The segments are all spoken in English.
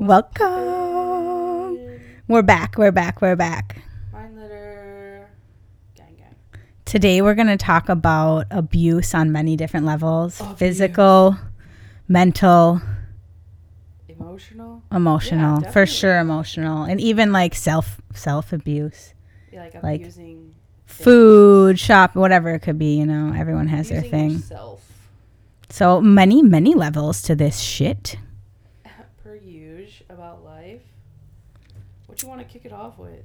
Welcome. We're back. We're back. We're back. Mind litter. Gang gang. Today we're going to talk about abuse on many different levels Abuse. physical, mental, Emotional. emotional, for sure emotional, and even like self self abuse. Yeah, like Like, abusing Food, shop, whatever it could be, you know, everyone has their thing. yourself. So many, many levels to this shit. Per usual about life. What you want to kick it off with?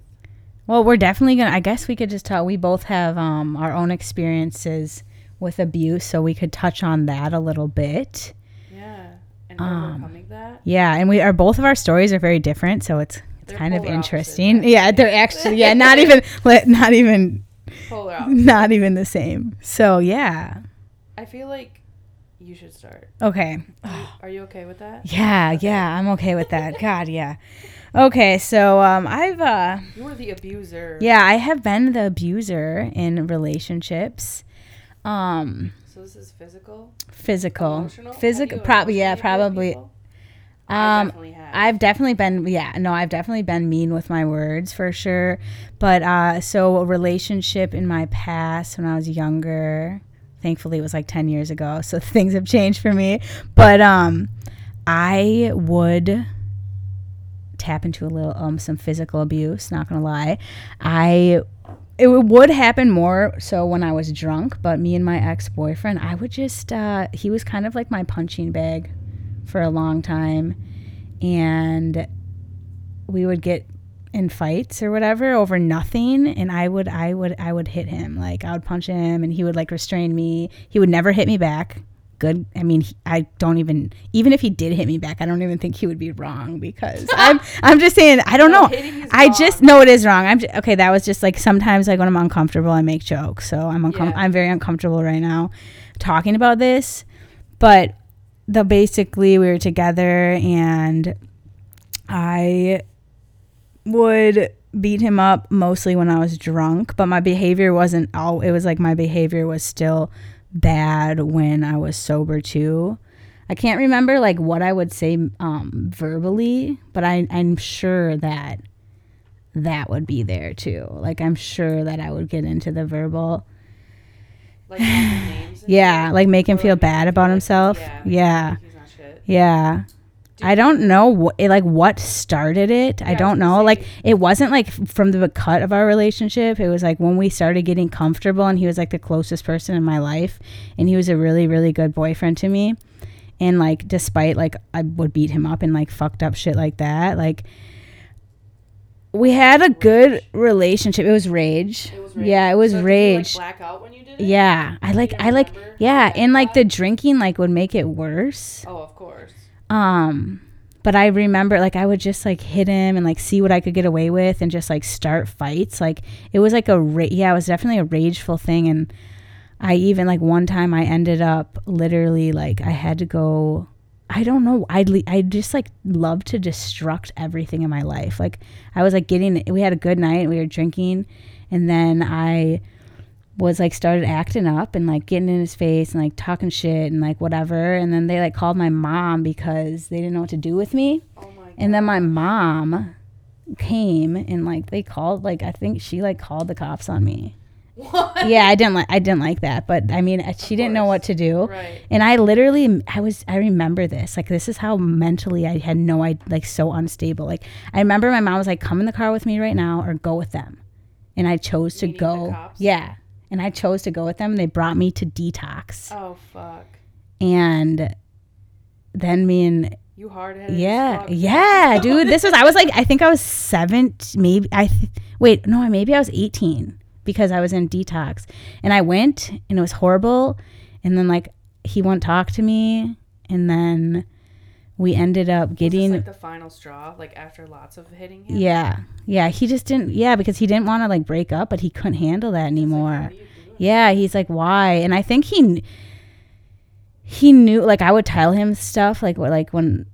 Well, we're definitely gonna. I guess we could just talk. We both have um, our own experiences with abuse, so we could touch on that a little bit. Yeah, and Um, that. Yeah, and we are both of our stories are very different, so it's it's They're kind of interesting. actually. Yeah, they're actually yeah, not even not even Polar not even the same. So yeah, I feel like you should start. okay. Are you okay with that? Yeah, yeah, I'm okay with that. God, yeah. Okay, so um, I've uh, You were the abuser. yeah, I have been the abuser in relationships. Um, So this is physical. physical, Emotional. Physical, probably yeah, probably. Um, definitely. I've definitely been yeah, no, I've definitely been mean with my words for sure. But uh so a relationship in my past when I was younger, thankfully it was like 10 years ago, so things have changed for me. But um I would tap into a little um some physical abuse, not to lie. I it would happen more so when I was drunk, but me and my ex-boyfriend, I would just uh he was kind of like my punching bag for a long time. And we would get in fights or whatever over nothing and I would I would I would hit him. Like I would punch him and he would like restrain me. He would never hit me back good I mean he- I don't even even if he did hit me back I don't even think he would be wrong because I'm I'm just saying I don't No, know I wrong. just know it is wrong I'm j- okay that was just like sometimes like when I'm uncomfortable I make jokes so I'm uncom- Yeah. I'm very uncomfortable right now talking about this but the basically we were together and I would beat him up mostly when I was drunk, but my behavior wasn't all it was like my behavior was still bad when I was sober too. I can't remember like what I would say um verbally, but I I'm sure that that would be there too. Like I'm sure that I would get into the verbal like names. yeah, like make him feel bad about himself. Yeah. Yeah. like he's not shit. Yeah. Did I don't know what like what started it. I Yeah, I don't know. Like it wasn't like from the cut of our relationship. It was like when we started getting comfortable and he was like the closest person in my life and he was a really really good boyfriend to me. And like despite like I would beat him up and like fucked up shit like that, like we had a good relationship. It was rage. It was rage. Yeah, it was so rage. Did you, like, black when you did it? yeah, I like I like yeah, and like the drinking like would make it worse. Oh, of course. Um, but I remember like I would just like hit him and like see what I could get away with and just like start fights. Like it was like a ra- yeah, it was definitely a rageful thing. And I even like one time I ended up literally like I had to go. I don't know. I would I just like love to destruct everything in my life. Like I was like getting. We had a good night. We were drinking, and then I was like started acting up and like getting in his face and like talking shit and like whatever. And then they like called my mom because they didn't know what to do with me. Oh my god. and then my mom came and like they called like i think she like called the cops on me. What? yeah i didn't like i didn't like that but i mean uh, she didn't know what to do. Right. and i literally i was i remember this like this is how mentally i had no i like so unstable. Like i remember my mom was like come in the car with me right now or go with them. And i chose to Meaning the go. yeah and i chose to go with them. And they brought me to detox. Oh fuck. and then me and You hard headed. yeah yeah dude. This was i was like i think i was seven maybe i th- wait no maybe i was 18 because i was in detox. And i went and it was horrible. And then like he won't talk to me. And then we ended up getting like the final straw, like after lots of hitting him. yeah yeah he just didn't yeah because he didn't want to like break up but he couldn't handle that like, anymore how do you do it? yeah, he's like, why? And I think he he knew like I would tell him stuff like what like when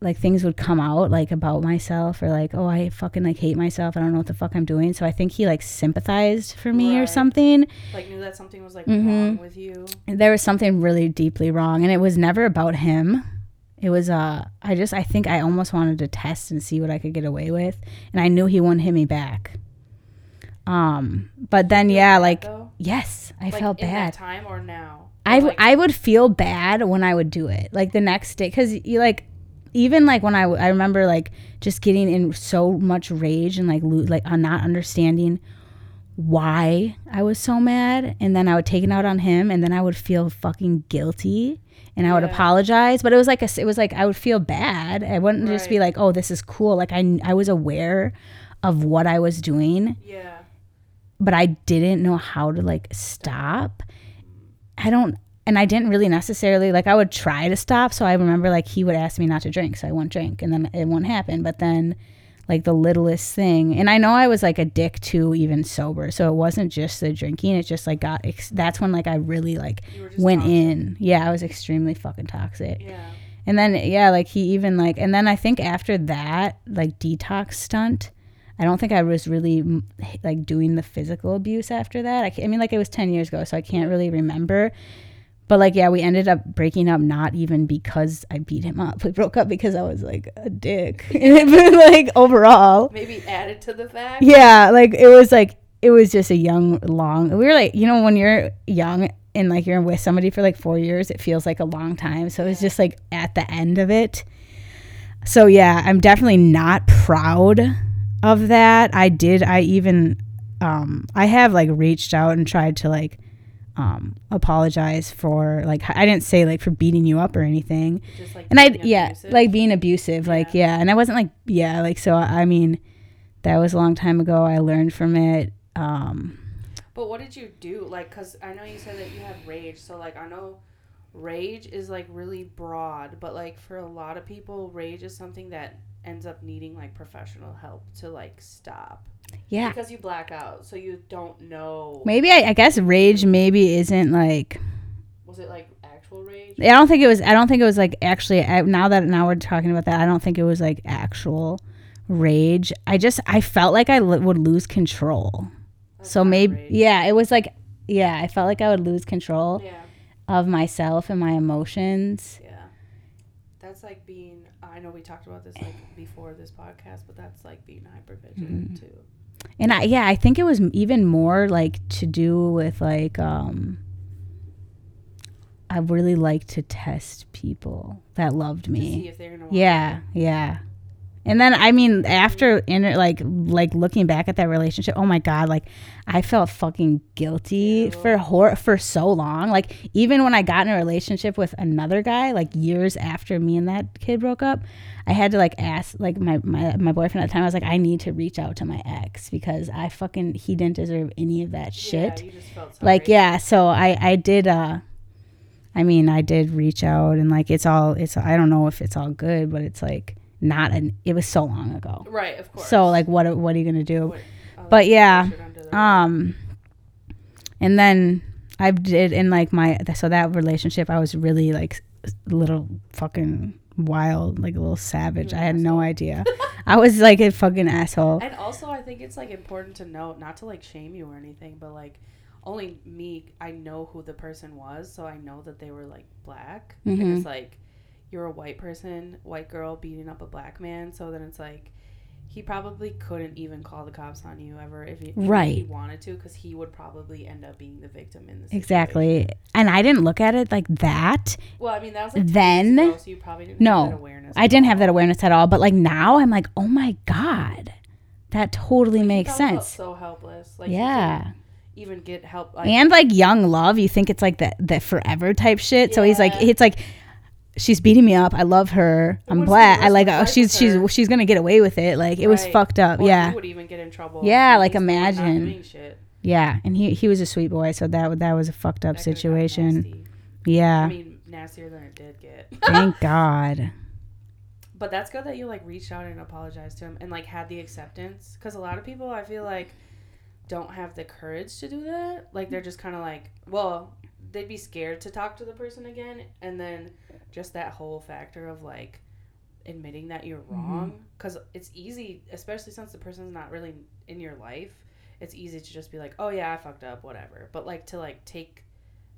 like things would come out like about myself or like oh I fucking like hate myself I don't know what the fuck I'm doing so I think he like sympathized for me or something Like knew that something was like Mhm. wrong with you. there was something really deeply wrong and it was never about him It was uh I just I think I almost wanted to test and see what I could get away with. And I knew he wouldn't hit me back. Um but then yeah, like though? yes, I Like, felt bad. that time or now. I, w- Like, I would feel bad when I would do it. Like the next day, because you like, even like when I, w- I remember like just getting in so much rage and like, lo- like uh, not understanding why I was so mad. And then I would take it out on him and then I would feel fucking guilty and I would Yeah. apologize. But it was like, a, it was like, I would feel bad. I wouldn't just be like, oh, this is cool. Like I, I was aware of what I was doing yeah. but I didn't know how to like stop. I don't, and I didn't really necessarily like. I would try to stop. So I remember like he would ask me not to drink, so I wouldn't drink, and then it wouldn't happen. But then, like the littlest thing, and I know I was like a dick too, even sober. So it wasn't just the drinking. It just like got. Ex- that's when like I really like You were just went toxic. in. Yeah, I was extremely fucking toxic. Yeah. And then yeah, like he even like and then I think after that like detox stunt, I don't think I was really like doing the physical abuse after that. I, I mean like it was 10 years ago, so I can't really remember. But like yeah, we ended up breaking up not even because I beat him up. We broke up because I was like a dick. Like overall. Maybe added to the fact. Yeah, like it was like it was just a young long. We were like, you know, when you're young and like you're with somebody for like 4 years, it feels like a long time. So it was just like at the end of it. So yeah, I'm definitely not proud of that. I did I even um I have like reached out and tried to like um apologize for like I didn't say like for beating you up or anything Just like and I yeah abusive. like being abusive like yeah and I wasn't like yeah like so I mean that was a long time ago I learned from it um But what did you do? Like, cause I know you said that you had rage. So like, I know rage is like really broad, but like for a lot of people, rage is something that ends up needing like professional help to like stop yeah because you black out, so you don't know. maybe I, I guess rage maybe isn't like Was it like actual rage? I don't think it was I don't think it was like actually I, now that now we're talking about that I don't think it was like actual rage I just I felt like I l- would lose control That's so maybe rage. yeah it was like yeah I felt like I would lose control Yeah. of myself and my emotions Yeah. That's like being. I know we talked about this like before this podcast, but that's like being hyper vigilant Mm-hmm. too. And I yeah I think it was even more like to do with like um I really like to test people that loved To see me if they're gonna. yeah yeah and then I mean after inter like like looking back at that relationship oh my god like I felt fucking guilty Ew. for hor- for so long. Like even when I got in a relationship with another guy like years after me and that kid broke up I had to like ask like my, my my boyfriend at the time I was like I need to reach out to my ex because I fucking he didn't deserve any of that shit. Yeah, you just felt like yeah so i i did uh i mean i did reach out and like it's all it's i don't know if it's all good but it's like not an it was so long ago. Right, of course. so like what what are you gonna do? What- oh, but yeah, push it under the- um and then i did in like my so that relationship i was really like a little fucking wild like a little savage. I had no idea. I was like a fucking asshole. And also, I think it's like important to note, not to like shame you or anything, but like only me, I know who the person was, so I know that they were like black. And Mhm. it's like you're a white person, white girl beating up a black man, so then it's like he probably couldn't even call the cops on you ever if he, if he wanted to, because he would probably end up being the victim in this. exactly and i didn't look at it like that Well, I mean, that was like Then- ago, so you probably didn't No, have that awareness. I didn't have that awareness at all. But like now, I'm like, oh my god, that totally Like, makes sense. So helpless. Like yeah, even get help. Like, and like young love, you think it's like the that forever type shit. So he's like, it's like. She's beating me up. I love her. I'm black. I like. Oh, she's she's her? she's gonna get away with it. Like it was fucked up. Or yeah, would even get in trouble. Yeah, like, he's the one not imagine. shit. yeah. And he he was a sweet boy. So that that was a fucked up That situation. Yeah. I mean, nastier than it did get. Thank God. but that's good that you like reached out and apologized to him and like had the acceptance. Because a lot of people, I feel like, don't have the courage to do that. Like they're just kind of like, well, they'd be scared to talk to the person again, and then just that whole factor of like admitting that you're Mm-hmm. wrong because it's easy especially since the person's not really in your life it's easy to just be like oh yeah i fucked up whatever but like to like take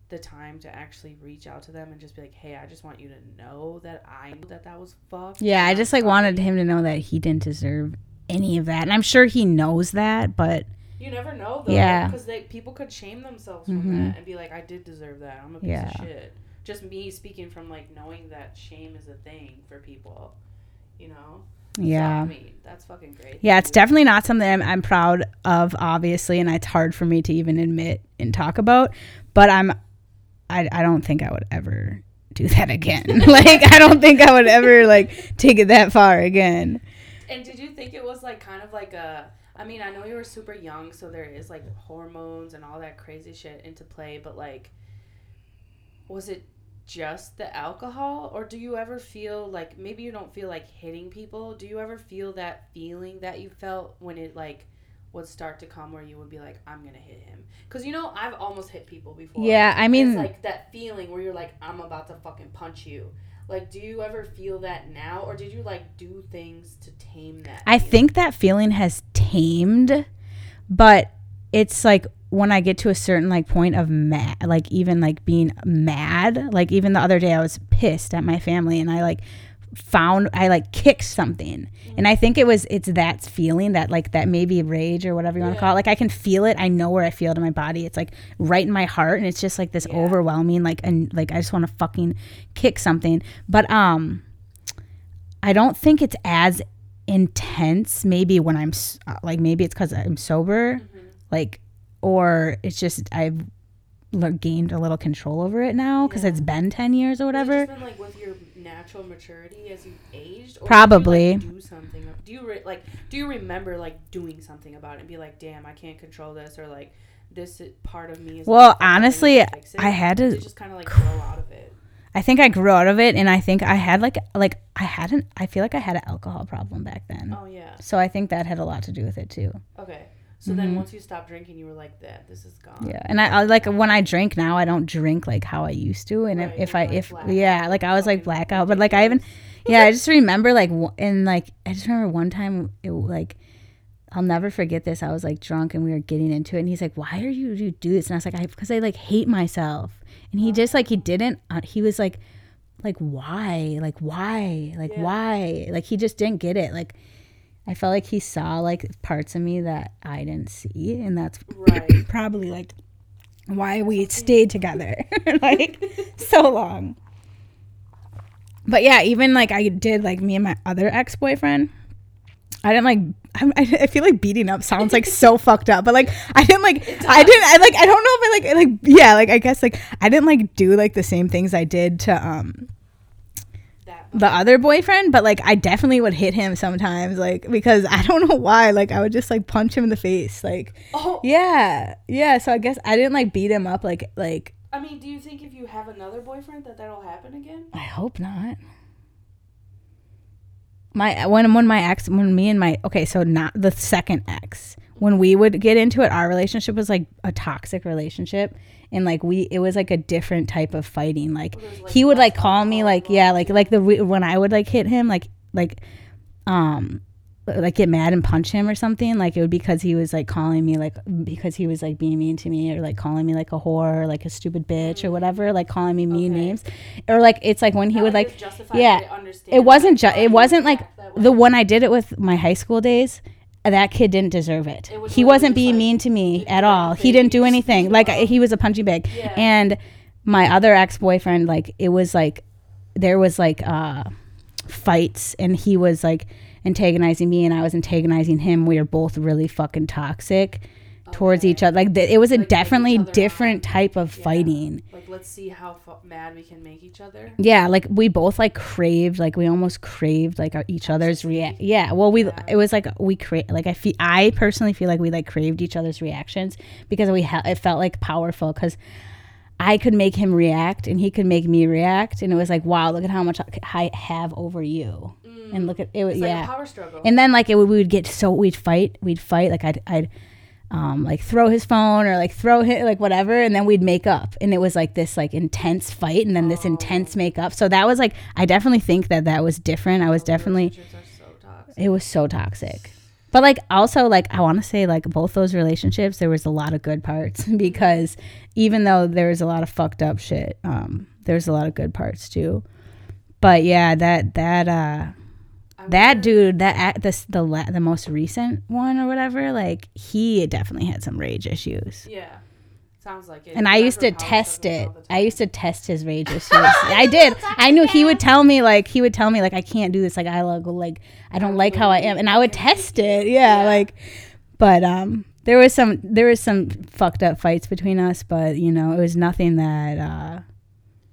the time to actually reach out to them and just be like, "Hey, I just want you to know that I knew that that was fucked." Yeah, I just like wanted him to know that he didn't deserve any of that. And I'm sure he knows that, but You never know though. Yeah. Because they people could shame themselves from Mhm. that and be like, "I did deserve that. I'm a piece Yeah. of shit." Just me speaking from like knowing that shame is a thing for people, you know. So, yeah. I mean, that's fucking great. Yeah, it's definitely not something I'm, I'm proud of, obviously, and it's hard for me to even admit and talk about. But I'm, I, I don't think I would ever do that again. like, I don't think I would ever like take it that far again. And did you think it was like kind of like a? I mean, I know you were super young, so there is like hormones and all that crazy shit into play. But like, was it just the alcohol, or do you ever feel like maybe you don't feel like hitting people? Do you ever feel that feeling that you felt when it like would start to come, where you would be like, "I'm gonna hit him"? Because you know, I've almost hit people before. Yeah, I mean, it's like that feeling where you're like, I'm about to fucking punch you. Like, do you ever feel that now, or did you like do things to tame that? I feeling? think that feeling has tamed, but it's like when I get to a certain like point of mad, like even like being mad, like even the other day I was pissed at my family and I like found I like kicked something. And I think it was it's that feeling that like that maybe rage or whatever you want to Yeah. call it. Like I can feel it. I know where I feel it in my body. It's like right in my heart and it's just like this Yeah. overwhelming like and like I just want to fucking kick something. But um I don't think it's as intense maybe when I'm uh, like maybe it's cuz I'm sober Mm-hmm. like or it's just I've le- gained a little control over it now cuz Yeah. it's been 10 years or whatever. been like with your natural maturity as you aged, or Probably. You, like, do something. Do you re- like? Do you remember like doing something about it and be like, "Damn, I can't control this," or like, "This part of me is." Well, like, I honestly, it," I had to- just kind of like grow out of it. I think I grew out of it and I think I had like like I hadn't I feel like I had an alcohol problem back then. Oh yeah. So I think that had a lot to do with it too. Okay. So then once you stopped drinking, you were like, "That this is gone." Mm-hmm. Yeah, and I, I like when I drink now, I don't drink like how I used to, and Right, if, if I like, if blackout, yeah, like I was like blackout, but like I even yeah, I just remember like and like I just remember one time it like I'll never forget this. I was like drunk and we were getting into it, and he's like, "Why are you you do this?" And I was like, "I because I like hate myself," and he just like he didn't. Uh, he was like, like why, like why, like Yeah. why, like he just didn't get it, like. I felt like he saw like parts of me that I didn't see, and that's Right. probably like why we stayed together like so long. But yeah, even like I did like me and my other ex boyfriend. I didn't like. I, I I feel like beating up sounds like so fucked up, but like I didn't like. I didn't. I like. I don't know if I like. Like yeah. Like I guess like I didn't like do like the same things I did to um. The other boyfriend, but like I definitely would hit him sometimes, like because I don't know why. Like I would just like punch him in the face, like Oh. yeah, yeah. So I guess I didn't like beat him up, like like I mean, do you think if you have another boyfriend that that'll happen again? I hope not. My when when my ex when me and my okay so not the second ex when we would get into it our relationship was like a toxic relationship and like we it was like a different type of fighting like there's, like, he would like call me like yeah like like the when I would like hit him like like um like get mad and punch him or something like it would be because he was like calling me like because he was like being mean to me or like calling me like a whore or like a stupid bitch or whatever like calling me mean Okay. names or like it's like when he Not would like yeah. It wasn't just it wasn't like react that way. the one I did it with my high school days that kid didn't deserve it. It was he wasn't being like, mean to me at all. He didn't do anything. Like up. he was a punching bag. Yeah. And my other ex-boyfriend like it was like there was like uh fights and he was like antagonizing me and I was antagonizing him. We were both really fucking toxic towards Okay. each other. Like th- it was a Like, make definitely different mad. type of Yeah. fighting. Like, let's see how fu- mad we can make each other. Yeah, like we both like craved, like we almost craved like our, each other's react. Yeah, well, we Yeah. it was like we crave, like I feel, I personally feel like we like craved each other's reactions because we ha- it felt like powerful because I could make him react and he could make me react, and it was like, wow, look at how much I have over you, and mm. look at it. was It's like yeah, a power struggle. and then like it would, we would get so we'd fight, we'd fight, like I'd I'd um like throw his phone or like throw him like whatever, and then we'd make up, and it was like this like intense fight, and then this intense make up. So that was like I definitely think that that was different. I was definitely Relationships are so it was so toxic. But like also like I want to say like both those relationships there was a lot of good parts because even though there was a lot of fucked up shit, um, there's a lot of good parts too. But yeah, that that uh that dude that the la- the most recent one or whatever like he definitely had some rage issues. Yeah. Sounds like it. And I used to test it. I used to test his rage issues. I did. I knew he would tell me like he would tell me like I can't do this. Like I look like I don't like how I am, and I would test it. Yeah, Yeah. like. But um, there was some there was some fucked up fights between us, but you know it was nothing that uh,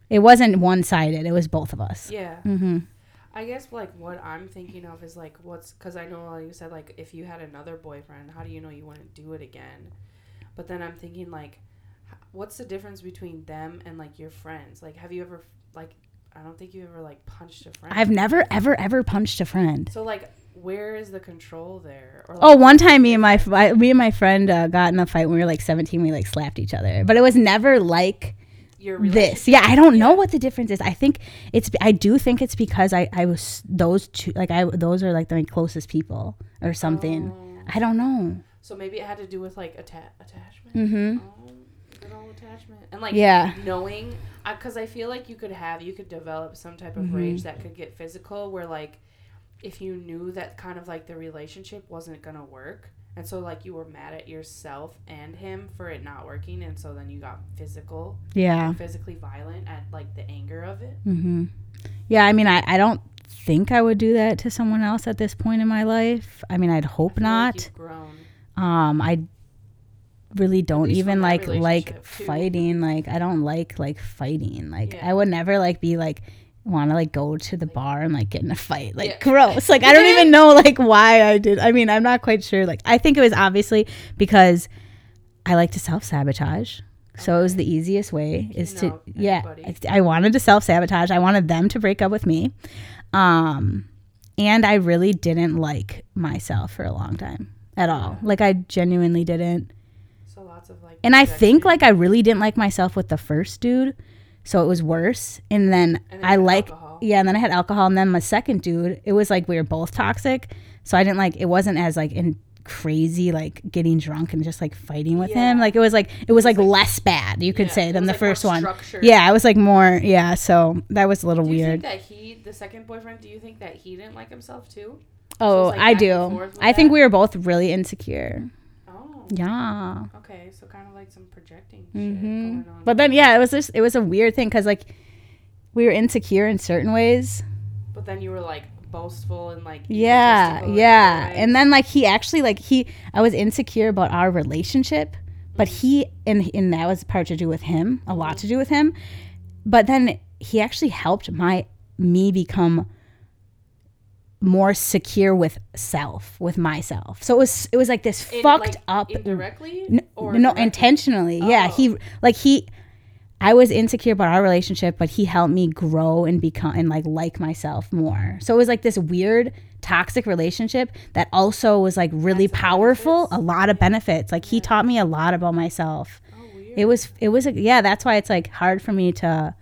it wasn't one sided. It was both of us. Yeah. Mm-hmm. I guess like what I'm thinking of is like what's because I know like you said like if you had another boyfriend, how do you know you wouldn't do it again? But then I'm thinking like, what's the difference between them and like your friends? Like, have you ever like I don't think you ever like punched a friend. I've never ever ever punched a friend. so like where is the control there? Or, like, Oh, one time me and my I- me and my friend uh, got in a fight when we were like 17. We like slapped each other, but it was never like your this. Yeah, I don't know Yeah. what the difference is. I think it's I do think it's because I I was those two like I those are like my closest people or something. Oh. I don't know. So maybe it had to do with like atta- attachment. Mhm. Oh, attachment. And like Yeah. knowing, because I feel like you could have, you could develop some type of Mm-hmm. rage that could get physical, where like if you knew that kind of like the relationship wasn't gonna work, and so like you were mad at yourself and him for it not working, and so then you got physical, Yeah. physically violent at like the anger of it. Mhm. Yeah, I mean I I don't think I would do that to someone else at this point in my life. I mean, I'd hope like not. grown. um i really don't even like like too. fighting like i don't like like fighting like Yeah. i would never like be like want to like go to the bar and like get in a fight. Like Yeah. gross. Like i don't even know like why i did i mean i'm not quite sure. Like i think it was obviously because i like to self-sabotage. So it was the easiest way is to yeah anybody. I, I wanted to self-sabotage. I wanted them to break up with me. Um and i really didn't like myself for a long time at all. Like i genuinely didn't. So lots of like. and i think like i really didn't like myself with the first dude so it was worse. And then And then i like alcohol. yeah and then i had alcohol. And then my second dude it was like we were both toxic. So i didn't like it wasn't as like in crazy like getting drunk and just like fighting with him. Like it was like it was like less bad you could Yeah, say than the like, first one. yeah i was like more yeah so that was a little weird. Do you weird. think that he, the second boyfriend, do you think that he didn't like himself too? oh it's, like, i do. i think that? we were both really insecure yeah okay. So kind of like some projecting mm-hmm. shit going on. but then yeah it was just it was a weird thing because like we were insecure in certain ways but then you were like boastful and like yeah yeah other and then like he actually like he i was insecure about our relationship but he and and that was part to do with him a lot to do with him but then he actually helped my me become more secure with self with myself. So it was it was like this In, fucked like, up indirectly N- or no directly? intentionally. Yeah Oh. he like he i was insecure about our relationship but he helped me grow and become and like like myself more. So it was like this weird toxic relationship that also was like really some powerful a lot of benefits. Like he taught me a lot about myself. Oh, it was it was a, yeah that's why it's like hard for me to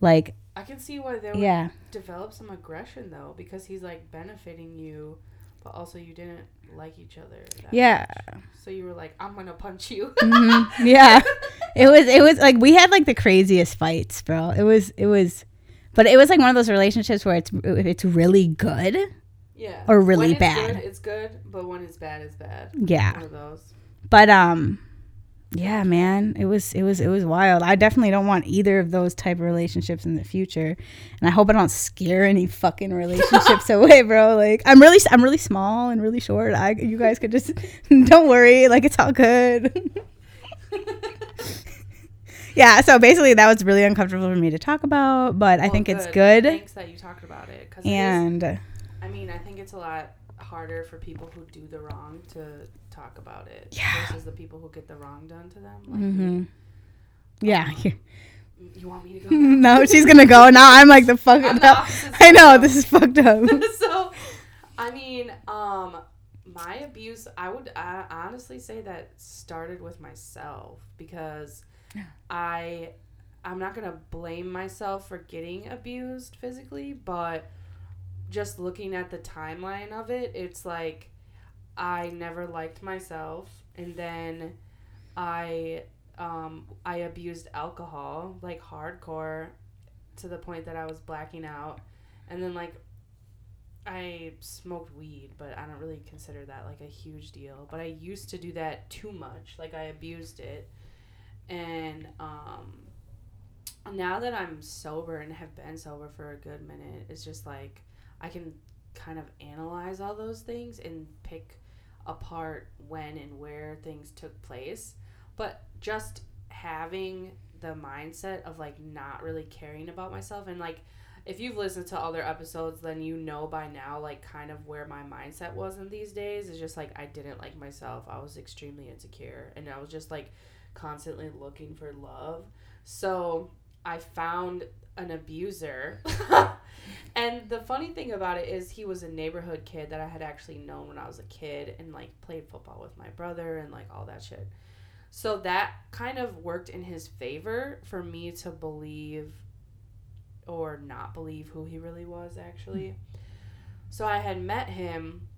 like I can see why they would yeah develop some aggression though, because he's like benefiting you, but also you didn't like each other. that yeah much. So you were like, I'm gonna punch you. Mhm. yeah it was it was like we had like the craziest fights bro it was it was but it was like one of those relationships where it's it's really good yeah. Or really bad. Good, it's good, but when it's bad, it's bad. yeah One of those. but um yeah man. It was it was it was wild. I definitely don't want either of those type of relationships in the future. And i hope i don't scare any fucking relationships away bro. Like i'm really i'm really small and really short. I you guys could just don't worry. Like it's all good. Yeah so basically that was really uncomfortable for me to talk about but i Well, think it's good. Thanks that you talked about it. Cause it is- and I mean, I think it's a lot harder for people who do the wrong to talk about it Yeah. versus the people who get the wrong done to them. Like, hmm yeah. You want me to go? no she's gonna go. Now i'm like the fuck I'm the i know this is fucked up. So, I mean, um, my abuse, I would I honestly say that started with myself because I, I'm not gonna blame myself for getting abused physically, but just looking at the timeline of it, it's like I never liked myself, and then I um, I abused alcohol like hardcore to the point that I was blacking out, and then like I smoked weed, but I don't really consider that like a huge deal. But I used to do that too much, like I abused it, and um, now that I'm sober and have been sober for a good minute, it's just like I can kind of analyze all those things and pick apart when and where things took place. But just having the mindset of like not really caring about myself and like if you've listened to other episodes then you know by now like kind of where my mindset was in these days is just like I didn't like myself. I was extremely insecure and I was just like constantly looking for love. So I found an abuser. and the funny thing about it is he was a neighborhood kid that I had actually known when I was a kid and like played football with my brother and like all that shit. So that kind of worked in his favor for me to believe or not believe who he really was actually. So I had met him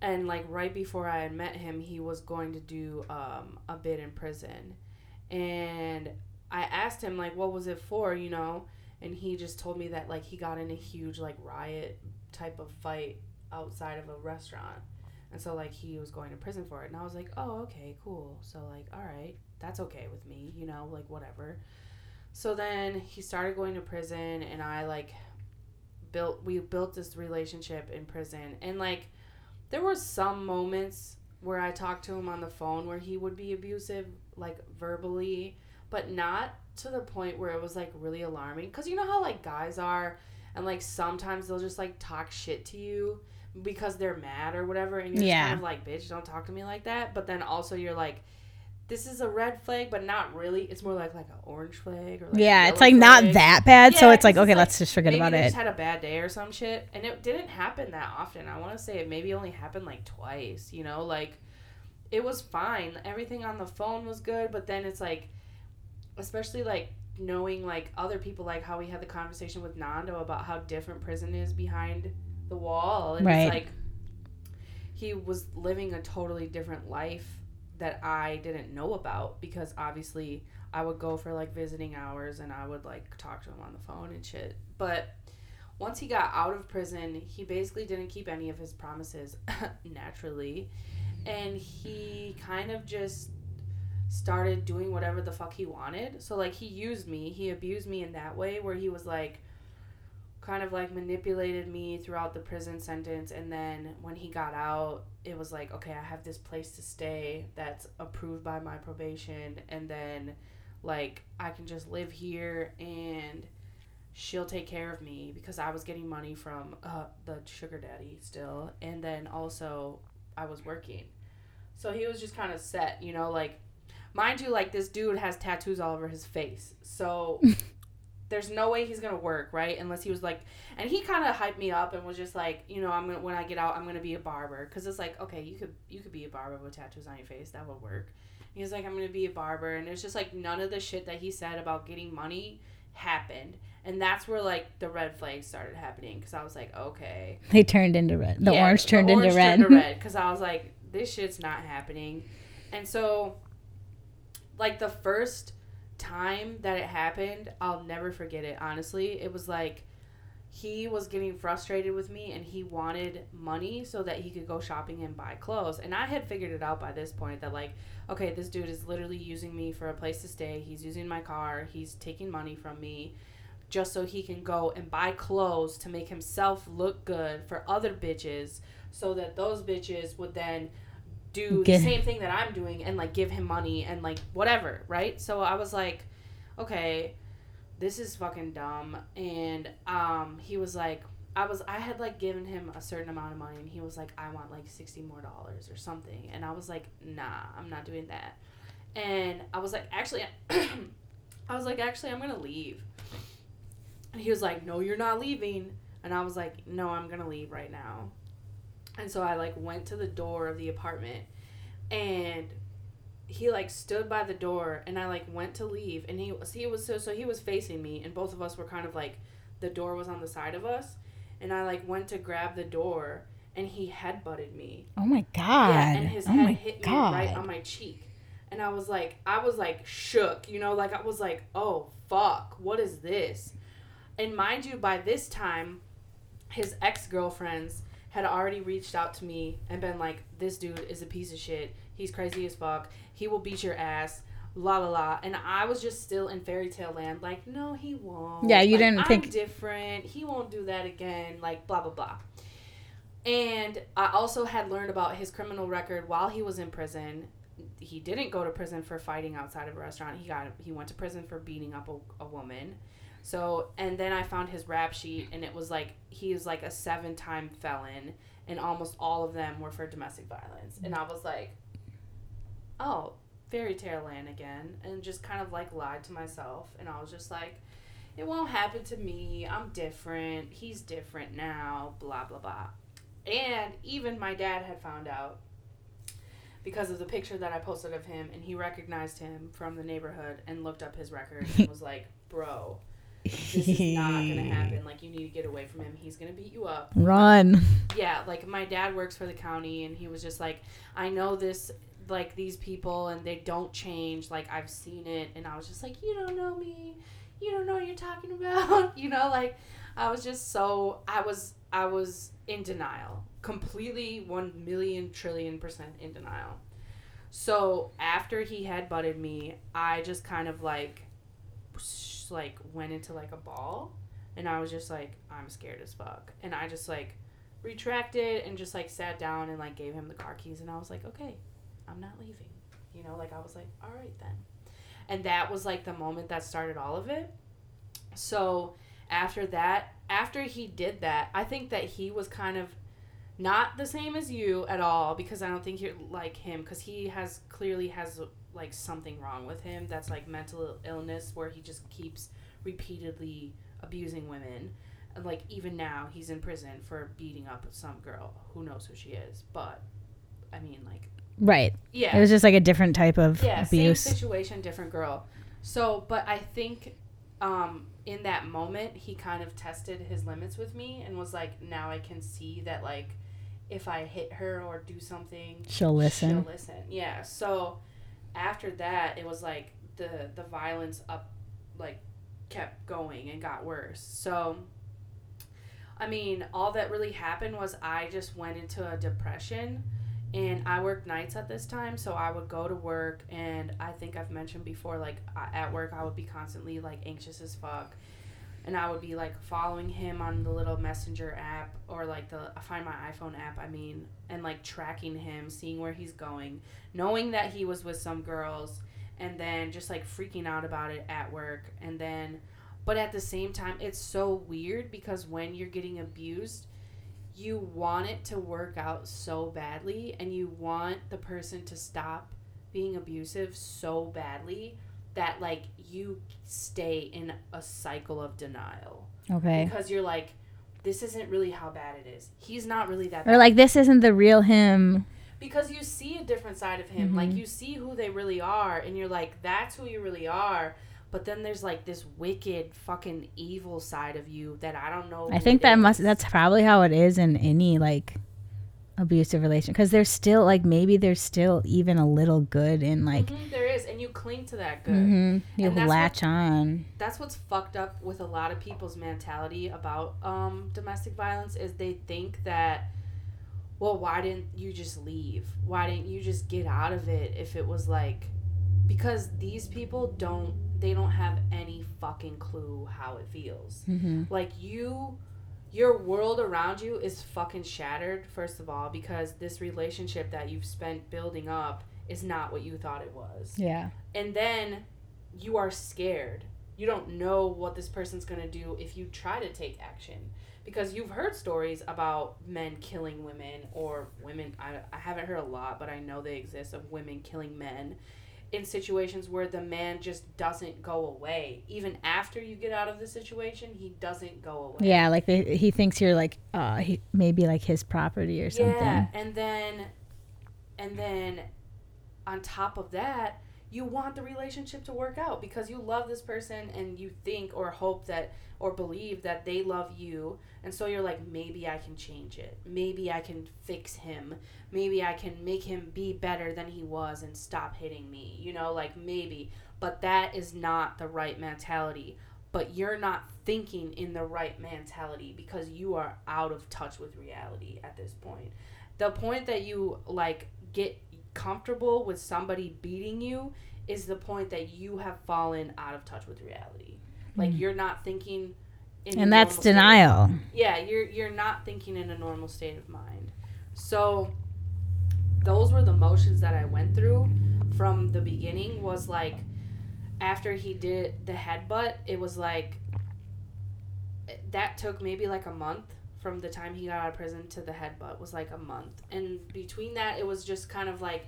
and like right before I had met him, he was going to do um, a bid in prison. And I asked him like what was it for, you know? And he just told me that like he got in a huge like riot type of fight outside of a restaurant. And so like he was going to prison for it. And I was like, "Oh, okay, cool." So like, "All right, that's okay with me, you know, like whatever." So then he started going to prison and I like built we built this relationship in prison. And like there were some moments where I talked to him on the phone where he would be abusive like verbally but not to the point where it was like really alarming. Cause you know how like guys are, and like sometimes they'll just like talk shit to you because they're mad or whatever, and you're yeah. kind of like, bitch, don't talk to me like that. But then also you're like, this is a red flag, but not really. It's more like like an orange flag or like yeah, it's like flag. not that bad. Yeah, so it's like okay, it's let's like, just forget about it. Just had a bad day or some shit, and it didn't happen that often. I want to say it maybe only happened like twice. You know, like it was fine. Everything on the phone was good, but then it's like especially like knowing like other people like how we had the conversation with Nando about how different prison is behind the wall and right. it's like he was living a totally different life that I didn't know about because obviously I would go for like visiting hours and I would like talk to him on the phone and shit. But once he got out of prison, he basically didn't keep any of his promises naturally. And he kind of just started doing whatever the fuck he wanted. So like he used me, he abused me in that way where he was like kind of like manipulated me throughout the prison sentence and then when he got out, it was like, okay, I have this place to stay that's approved by my probation and then like I can just live here and she'll take care of me because I was getting money from uh, the sugar daddy still and then also I was working. So he was just kind of set, you know, like Mind you, like this dude has tattoos all over his face. So there's no way he's gonna work, right? Unless he was like, and he kind of hyped me up and was just like, you know, I'm gonna when I get out, I'm gonna be a barber, cause it's like, okay, you could you could be a barber with tattoos on your face, that would work. He was like, I'm gonna be a barber, and it's just like none of the shit that he said about getting money happened, and that's where like the red flags started happening, cause I was like, okay, they turned into red. The yeah, orange turned the orange into red. Turned red, cause I was like, this shit's not happening, and so like the first time that it happened, I'll never forget it. Honestly, it was like he was getting frustrated with me and he wanted money so that he could go shopping and buy clothes. And I had figured it out by this point that like, okay, this dude is literally using me for a place to stay. He's using my car. He's taking money from me just so he can go and buy clothes to make himself look good for other bitches so that those bitches would then do Get the same thing that I'm doing and like give him money and like whatever, right? So I was like, okay, this is fucking dumb. And um, he was like, I was I had like given him a certain amount of money and he was like, I want like sixty more dollars or something. And I was like, nah, I'm not doing that. And I was like, actually, I was like, actually, I'm gonna leave. And he was like, no, you're not leaving. And I was like, no, I'm gonna leave right now. And so I like went to the door of the apartment and he like stood by the door and I like went to leave and he was he was so so he was facing me and both of us were kind of like the door was on the side of us and I like went to grab the door and he head butted me. Oh my god. Yeah, and his oh head hit me god. right on my cheek. And I was like, I was like shook, you know, like I was like, oh fuck, what is this? And mind you, by this time, his ex girlfriends had already reached out to me and been like, this dude is a piece of shit. He's crazy as fuck. He will beat your ass. La la la. And I was just still in fairy tale land, like, no, he won't. Yeah, you Like, didn't I'm think- different. He won't do that again. Like, blah, blah, blah. And I also had learned about his criminal record while he was in prison. He didn't go to prison for fighting outside of a restaurant. He got he went to prison for beating up a, a woman. So and then I found his rap sheet and it was like he was like a seven time felon and almost all of them were for domestic violence. And I was like, oh, fairy tale land again, and just kind of like lied to myself. And I was just like, it won't happen to me. I'm different. He's different now. Blah blah blah. And even my dad had found out because of the picture that I posted of him, and he recognized him from the neighborhood and looked up his record and was like, "Bro, this is not gonna happen. Like, you need to get away from him. He's gonna beat you up." Run. yeah, like my dad works for the county and he was just like, I know this like these people and they don't change. Like I've seen it and I was just like, You don't know me. You don't know what you're talking about. you know, like I was just so I was I was in denial. Completely one million trillion percent in denial. So after he had butted me, I just kind of like like went into like a ball and I was just like, I'm scared as fuck. And I just like retracted and just like sat down and like gave him the car keys and I was like, okay, I'm not leaving. You know, like I was like, all right then. And that was like the moment that started all of it. So after that, after he did that, I think that he was kind of not the same as you at all because I don't think you're like him because he has clearly has like something wrong with him that's like mental illness where he just keeps repeatedly abusing women and like even now he's in prison for beating up some girl who knows who she is but i mean like Right. yeah It was just like a different type of yeah abuse. same situation different girl so but i think um in that moment he kind of tested his limits with me and was like now i can see that like if i hit her or do something She'll listen. she'll listen yeah so after that it was like the the violence up like kept going and got worse. So i mean all that really happened was i just went into a depression and i worked nights at this time so i would go to work and i think i've mentioned before like at work i would be constantly like anxious as fuck and i would be like following him on the little messenger app or like the find my iphone app i mean and like tracking him seeing where he's going knowing that he was with some girls and then just like freaking out about it at work. And then but at the same time it's so weird because when you're getting abused you want it to work out so badly and you want the person to stop being abusive so badly that like you stay in a cycle of denial Okay. because you're like this isn't really how bad it is he's not really that Or like this isn't the real him. because you see a different side of him like Mhm. you see who they really are and you're like that's who you really are but then there's like this wicked fucking evil side of you that i don't know I think that must that's probably how it is in any like abusive relation because there's still like maybe there's still even a little good in like Mhm, there is and you cling to that good. Mhm, you latch on. that's what's fucked up with a lot of people's mentality about um, domestic violence is they think that well why didn't you just leave? Why didn't you just get out of it if it was like because these people don't they don't have any fucking clue how it feels. Hmm like you your world around you is fucking shattered first of all because this relationship that you've spent building up is not what you thought it was Yeah. and then you are scared. You don't know what this person's going to do if you try to take action. Because you've heard stories about men killing women or women, I, I haven't heard a lot, but I know they exist of women killing men in situations where the man just doesn't go away. Even after you get out of the situation, he doesn't go away. Yeah, like they, he thinks you're like uh he maybe like his property or something. Yeah, and then, and then, on top of that, you want the relationship to work out because you love this person and you think or hope that or believe that they love you. And so you're like maybe i can change it. Maybe i can fix him. Maybe i can make him be better than he was and stop hitting me you know like maybe. But that is not the right mentality. But you're not thinking in the right mentality because you are out of touch with reality at this point. The point that you like get comfortable with somebody beating you is the point that you have fallen out of touch with reality. Like Mm. you're not thinking in And that's denial. yeah, you're you're not thinking in a normal state of mind. So those were the motions that I went through from the beginning was like after he did the headbutt, it was like that took maybe like a month from the time he got out of prison to the headbutt was like a month. And between that it was just kind of like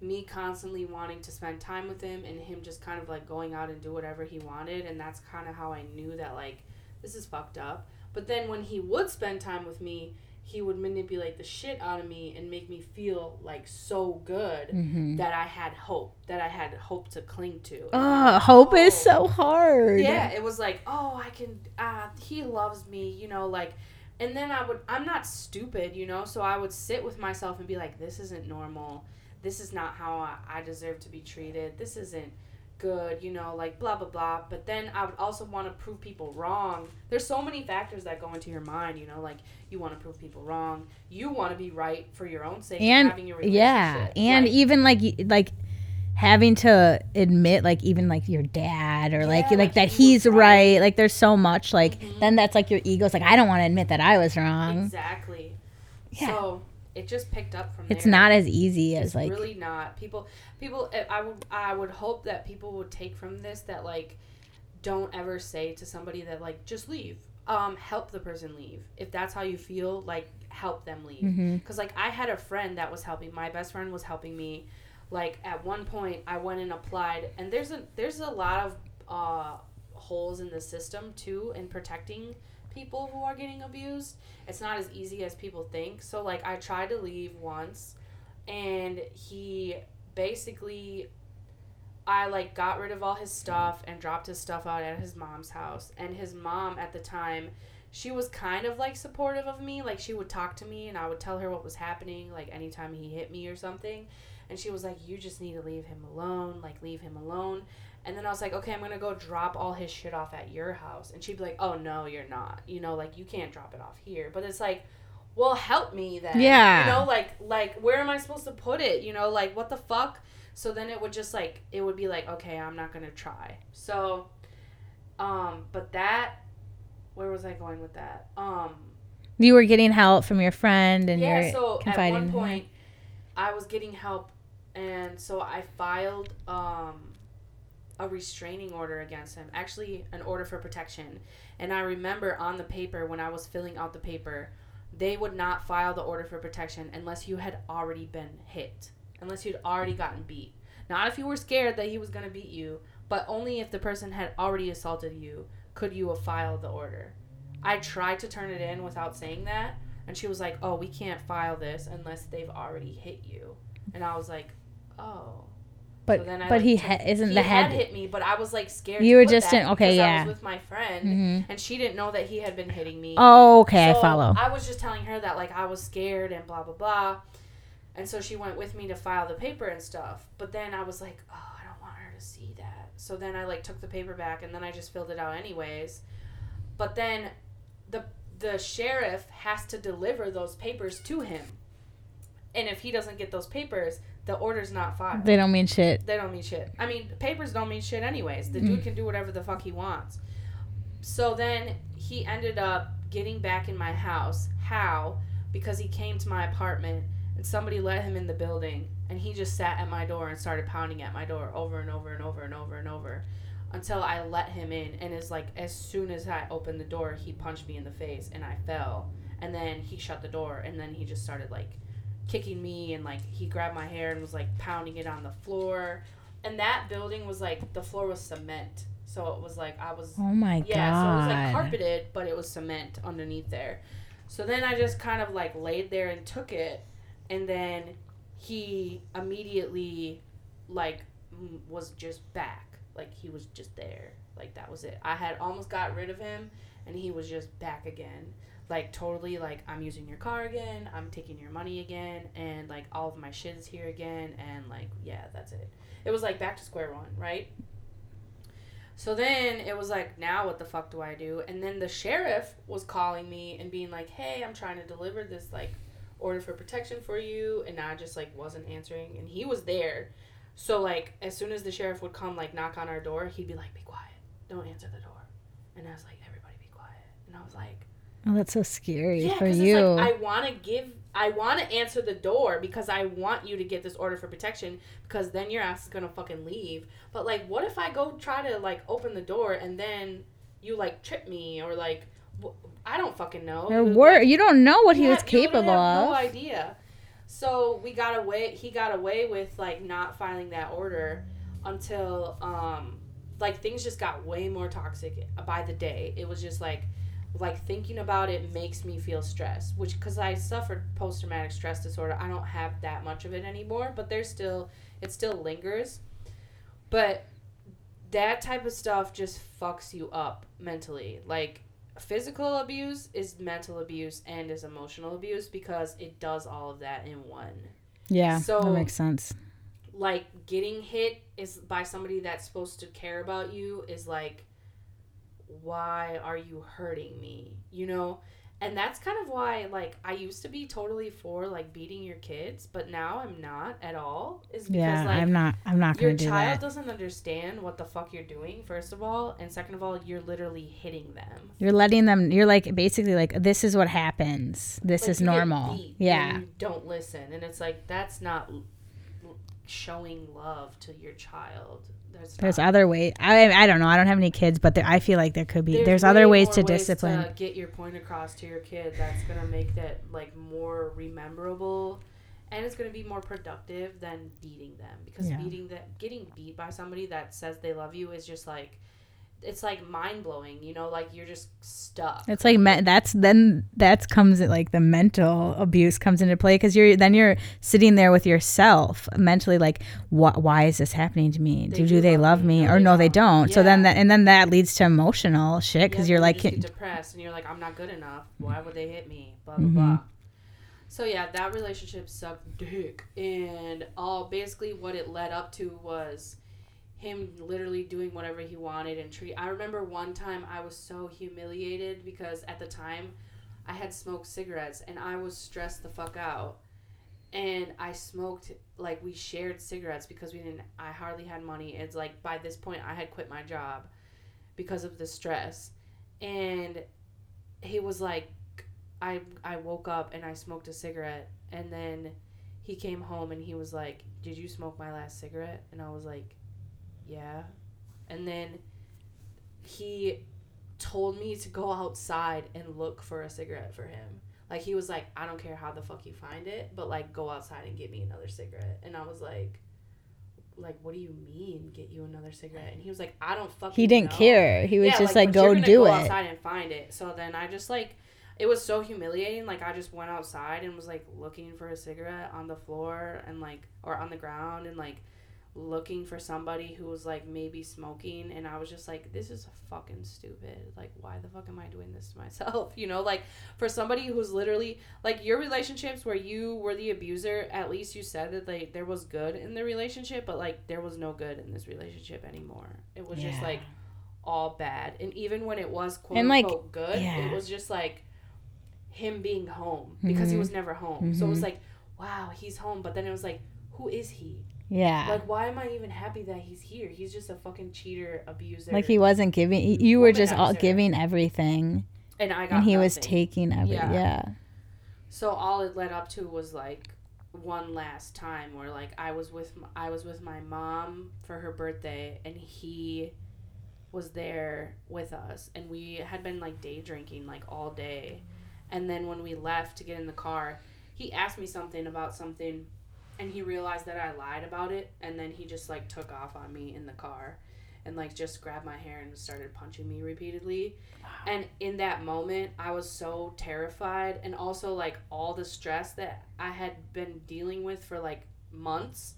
me constantly wanting to spend time with him and him just kind of like going out and do whatever he wanted and that's kind of how I knew that like this is fucked up. But then when he would spend time with me, he would manipulate the shit out of me and make me feel like so good hmm that I had hope, that I had hope to cling to. And Oh, hope is oh. so hard. Yeah, it was like, oh, I can. Uh, he loves me, you know, like. And then I would. I'm not stupid, you know. So I would sit with myself and be like, this isn't normal. This is not how I, deserve to be treated. This isn't good, you know, like blah blah blah. But then I would also want to prove people wrong. There's so many factors that go into your mind, you know, like you want to prove people wrong. You want to be right for your own sake. And having your yeah, and Like, even like like having to admit like even like your dad or like Yeah, like like that he he's right. right. Like there's so much like Mhm. then that's like your ego's like I don't want to admit that I was wrong. exactly. Yeah. So it just picked up from It's there. not as easy as it's like really not. People people eh, i would i would hope that people would take from this that like don't ever say to somebody that like just leave. Um help the person leave. If that's how you feel like help them leave. Because like i had a friend that was helping my best friend was helping me like at one point i went and applied and there's a there's a lot of uh holes in the system too in protecting people who are getting abused it's not as easy as people think. So like i tried to leave once and he basically I like got rid of all his stuff and dropped his stuff out at his mom's house. And his mom at the time she was kind of like supportive of me. Like she would talk to me and I would tell her what was happening like anytime he hit me or something. And she was like you just need to leave him alone. Like leave him alone and then I was like okay I'm going to go drop all his shit off at your house. And she'd be like oh no you're not. You know like you can't drop it off here. But it's like well help me then. Yeah. you know like like where am i supposed to put it? You know like what the fuck? So then it would just like it would be like okay i'm not gonna try. So um but that where was i going with that? Um you were getting help from your friend and yeah so at one point i was getting help and so i filed um a restraining order against him actually an order for protection and i remember on the paper when i was filling out the paper they would not file the order for protection unless you had already been hit unless you'd already gotten beat not if you were scared that he was going to beat you but only if the person had already assaulted you could you have filed the order i tried to turn it in without saying that and she was like, "Oh, we can't file this unless they've already hit you." And I was like, "Oh." But So then I, but he ha- isn't he the had head hit me, but I was like scared. You were just in- okay, yeah. I was with my friend, Mhm. and she didn't know that he had been hitting me. Oh, okay, So I follow. I was just telling her that like I was scared and blah blah blah, and so she went with me to file the paper and stuff. But then I was like, oh, I don't want her to see that. So then I like took the paper back and then I just filled it out anyways. But then the the sheriff has to deliver those papers to him, and if he doesn't get those papers, the order's not filed. They don't mean shit. They don't mean shit. I mean, papers don't mean shit anyways. The Mm. dude can do whatever the fuck he wants. So then he ended up getting back in my house. How? Because he came to my apartment and somebody let him in the building and he just sat at my door and started pounding at my door over and over and over and over and over until I let him in and is like as soon as I opened the door he punched me in the face and I fell and then he shut the door and then he just started like kicking me and like he grabbed my hair and was like pounding it on the floor and that building was like the floor was cement so it was like i was Oh my God. yeah so it was like carpeted but it was cement underneath there so then i just kind of like laid there and took it and then he immediately like was just back. Like he was just there. Like that was it. I had almost got rid of him, and he was just back again. Like totally like I'm using your car again. I'm taking your money again, and like all of my shit is here again. And like yeah, that's it. It was like back to square one, right? So then it was like, now what the fuck do I do? And then the sheriff was calling me and being like, hey, I'm trying to deliver this like order for protection for you. And I just like wasn't answering. And he was there. So like as soon as the sheriff would come like knock on our door, he'd be like, be quiet. Don't answer the door. And I was like, everybody be quiet. And I was like, Oh, that's so scary yeah, for you. Like, I want to give, I want to answer the door because I want you to get this order for protection because then your ass is gonna fucking leave. But like, what if I go try to like open the door and then you like trip me or like, I don't fucking know. or like- you don't know what he yeah, was you capable have of. No idea. So we got away. He got away with like not filing that order until um like things just got way more toxic by the day. It was just like like thinking about it makes me feel stressed, which because I suffered post traumatic stress disorder, I don't have that much of it anymore. But there's still it still lingers. But that type of stuff just fucks you up mentally. Like physical abuse is mental abuse and is emotional abuse because it does all of that in one. Yeah, So- that makes sense. Like getting hit is by somebody that's supposed to care about you is like why are you hurting me? You know? And that's kind of why like I used to be totally for like beating your kids, but now I'm not at all. Is because Yeah, like I'm not. I'm not your gonna do child that. doesn't understand what the fuck you're doing first of all and second of all you're literally hitting them You're letting them. You're like basically like this is what happens. This Like, is normal. Yeah. and you don't listen and it's like that's not showing love to your child there's, There's other ways. I I don't know. I don't have any kids, but there, I feel like there could be. There's, other ways to discipline. to get your point across to your kid that's gonna make that like more rememberable and it's gonna be more productive than beating them because Yeah. beating that getting beat by somebody that says they love you is just like it's like mind blowing you know like you're just stuck It's like me- that's then that comes at like the mental abuse comes into play because you're then you're sitting there with yourself mentally like what why is this happening to me? They do, do do they love love me. or no they don't. don't? So then that and then that leads to emotional shit because Yeah, you're like you depressed and you're like i'm not good enough why would they hit me blah blah Mhm. blah so yeah that relationship sucked dick and all basically what it led up to was him literally doing whatever he wanted and treat i remember one time i was so humiliated because at the time i had smoked cigarettes and i was stressed the fuck out. And i smoked like we shared cigarettes because we didn't i hardly had money. It's like by this point i had quit my job because of the stress. And he was like i i woke up and i smoked a cigarette. And then he came home and he was like did you smoke my last cigarette? And i was like yeah and then he told me to go outside and look for a cigarette for him like he was like i don't care how the fuck you find it but like go outside and get me another cigarette and i was like like what do you mean get you another cigarette and he was like i don't fucking he didn't know. care. He was Yeah, just like, you're go do go it. outside and find it. So then I just like it was so humiliating. Like I just went outside and was like looking for a cigarette on the floor and like or on the ground and like looking for somebody who was like maybe smoking and I was just like this is fucking stupid. Like why the fuck am I doing this to myself? You know, like for somebody who's literally like your relationships where you were the abuser, at least you said that like there was good in the relationship, but like there was no good in this relationship anymore. It was just like all bad. And even when it was quote And, like, unquote good, yeah. it was just like him being home because he Mhm. was never home. So it was Mhm. like, wow, he's home. But then it was like, who is he? Yeah. Like, why am I even happy that he's here? He's just a fucking cheater, abuser. Like he wasn't giving. You were just all giving everything, and I got and he was taking every. Yeah. Yeah. So all it led up to was like one last time where like I was with I was with my mom for her birthday and he was there with us and we had been like day drinking like all day. And then when we left to get in the car, he asked me something about something and he realized that I lied about it and then he just like took off on me in the car and like just grabbed my hair and started punching me repeatedly. And in that moment, I was so terrified and also like all the stress that I had been dealing with for like months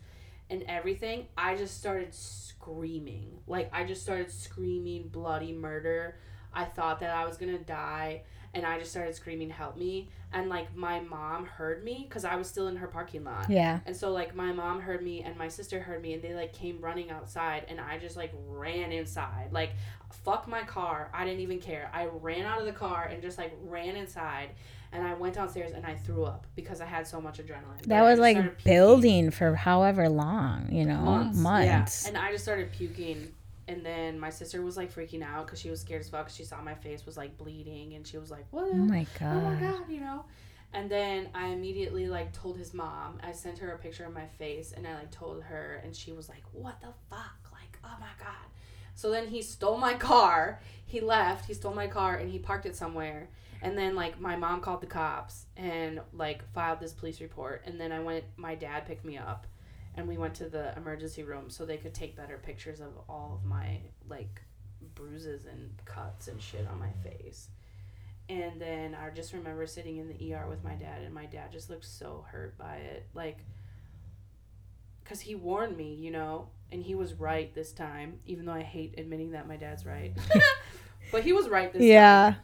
and everything, I just started screaming. Like I just started screaming bloody murder. I thought that I was gonna die, and I just started screaming, "Help me!" And like my mom heard me because I was still in her parking lot. Yeah. And so like my mom heard me and my sister heard me and they like came running outside and I just like ran inside. Like fuck my car. I didn't even care. I ran out of the car and just like ran inside and I went downstairs and I threw up because I had so much adrenaline. That was like building for however long, you know, months. Months. Yeah. And I just started puking and then my sister was like freaking out because she was scared as fuck. She saw my face was like bleeding, and she was like, "What? Oh my god! Oh my god!" You know. And then I immediately like told his mom. I sent her a picture of my face, and I like told her, and she was like, "What the fuck? Like, oh my god!" So then he stole my car. He left. He stole my car, and he parked it somewhere. And then like my mom called the cops and like filed this police report. And then I went. My dad picked me up and we went to the emergency room so they could take better pictures of all of my like bruises and cuts and shit on my face. And then I just remember sitting in the ER with my dad, and my dad just looked so hurt by it. Like, because he warned me, you know, and he was right this time, even though I hate admitting that my dad's right. but he was right this yeah. time.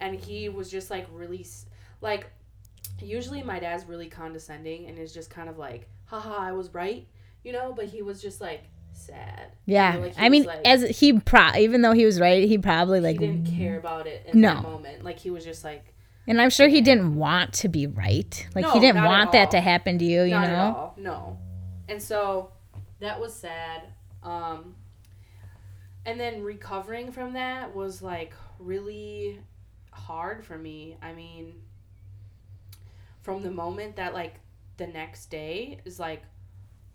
Yeah. And he was just like really, like, usually my dad's really condescending and is just kind of like, haha, I was right, you know, but he was just like sad. Yeah. You know, like, I mean, like- as he pro, even though he was right, he probably like, he didn't care about it in No. that moment. Like he was just like, and I'm sure he didn't want to be right. Like No, he didn't want that to happen to you, you not at know? all, no. And so that was sad. Um, and then recovering from that was like really hard for me. I mean, from the moment that like the next day is like,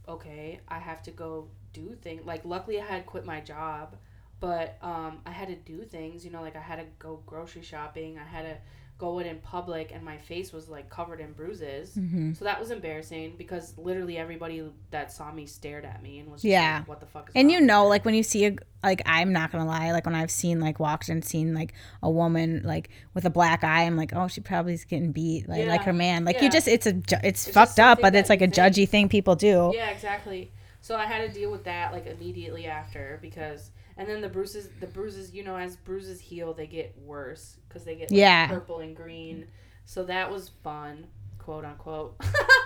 okay, I have to go do things. Like, luckily, I had quit my job, but um, I had to do things. You know, like I had to go grocery shopping. I had to go in in public, and my face was like covered in bruises. hmm So that was embarrassing because literally everybody that saw me stared at me and was Yeah. like, "What the fuck is?" And you know, her?" like when you see a like I'm not gonna lie, like when I've seen like walked and seen like a woman like with a black eye, I'm like, oh, she probably is getting beat like like her man. Like Yeah. you just it's a ju- it's, fucked up, but it's like a you think. judgy thing people do. Yeah, exactly. So I had to deal with that like immediately after because, and then the bruises, the bruises, you know, as bruises heal, they get worse because they get like, Yeah. purple and green. So that was fun, quote unquote.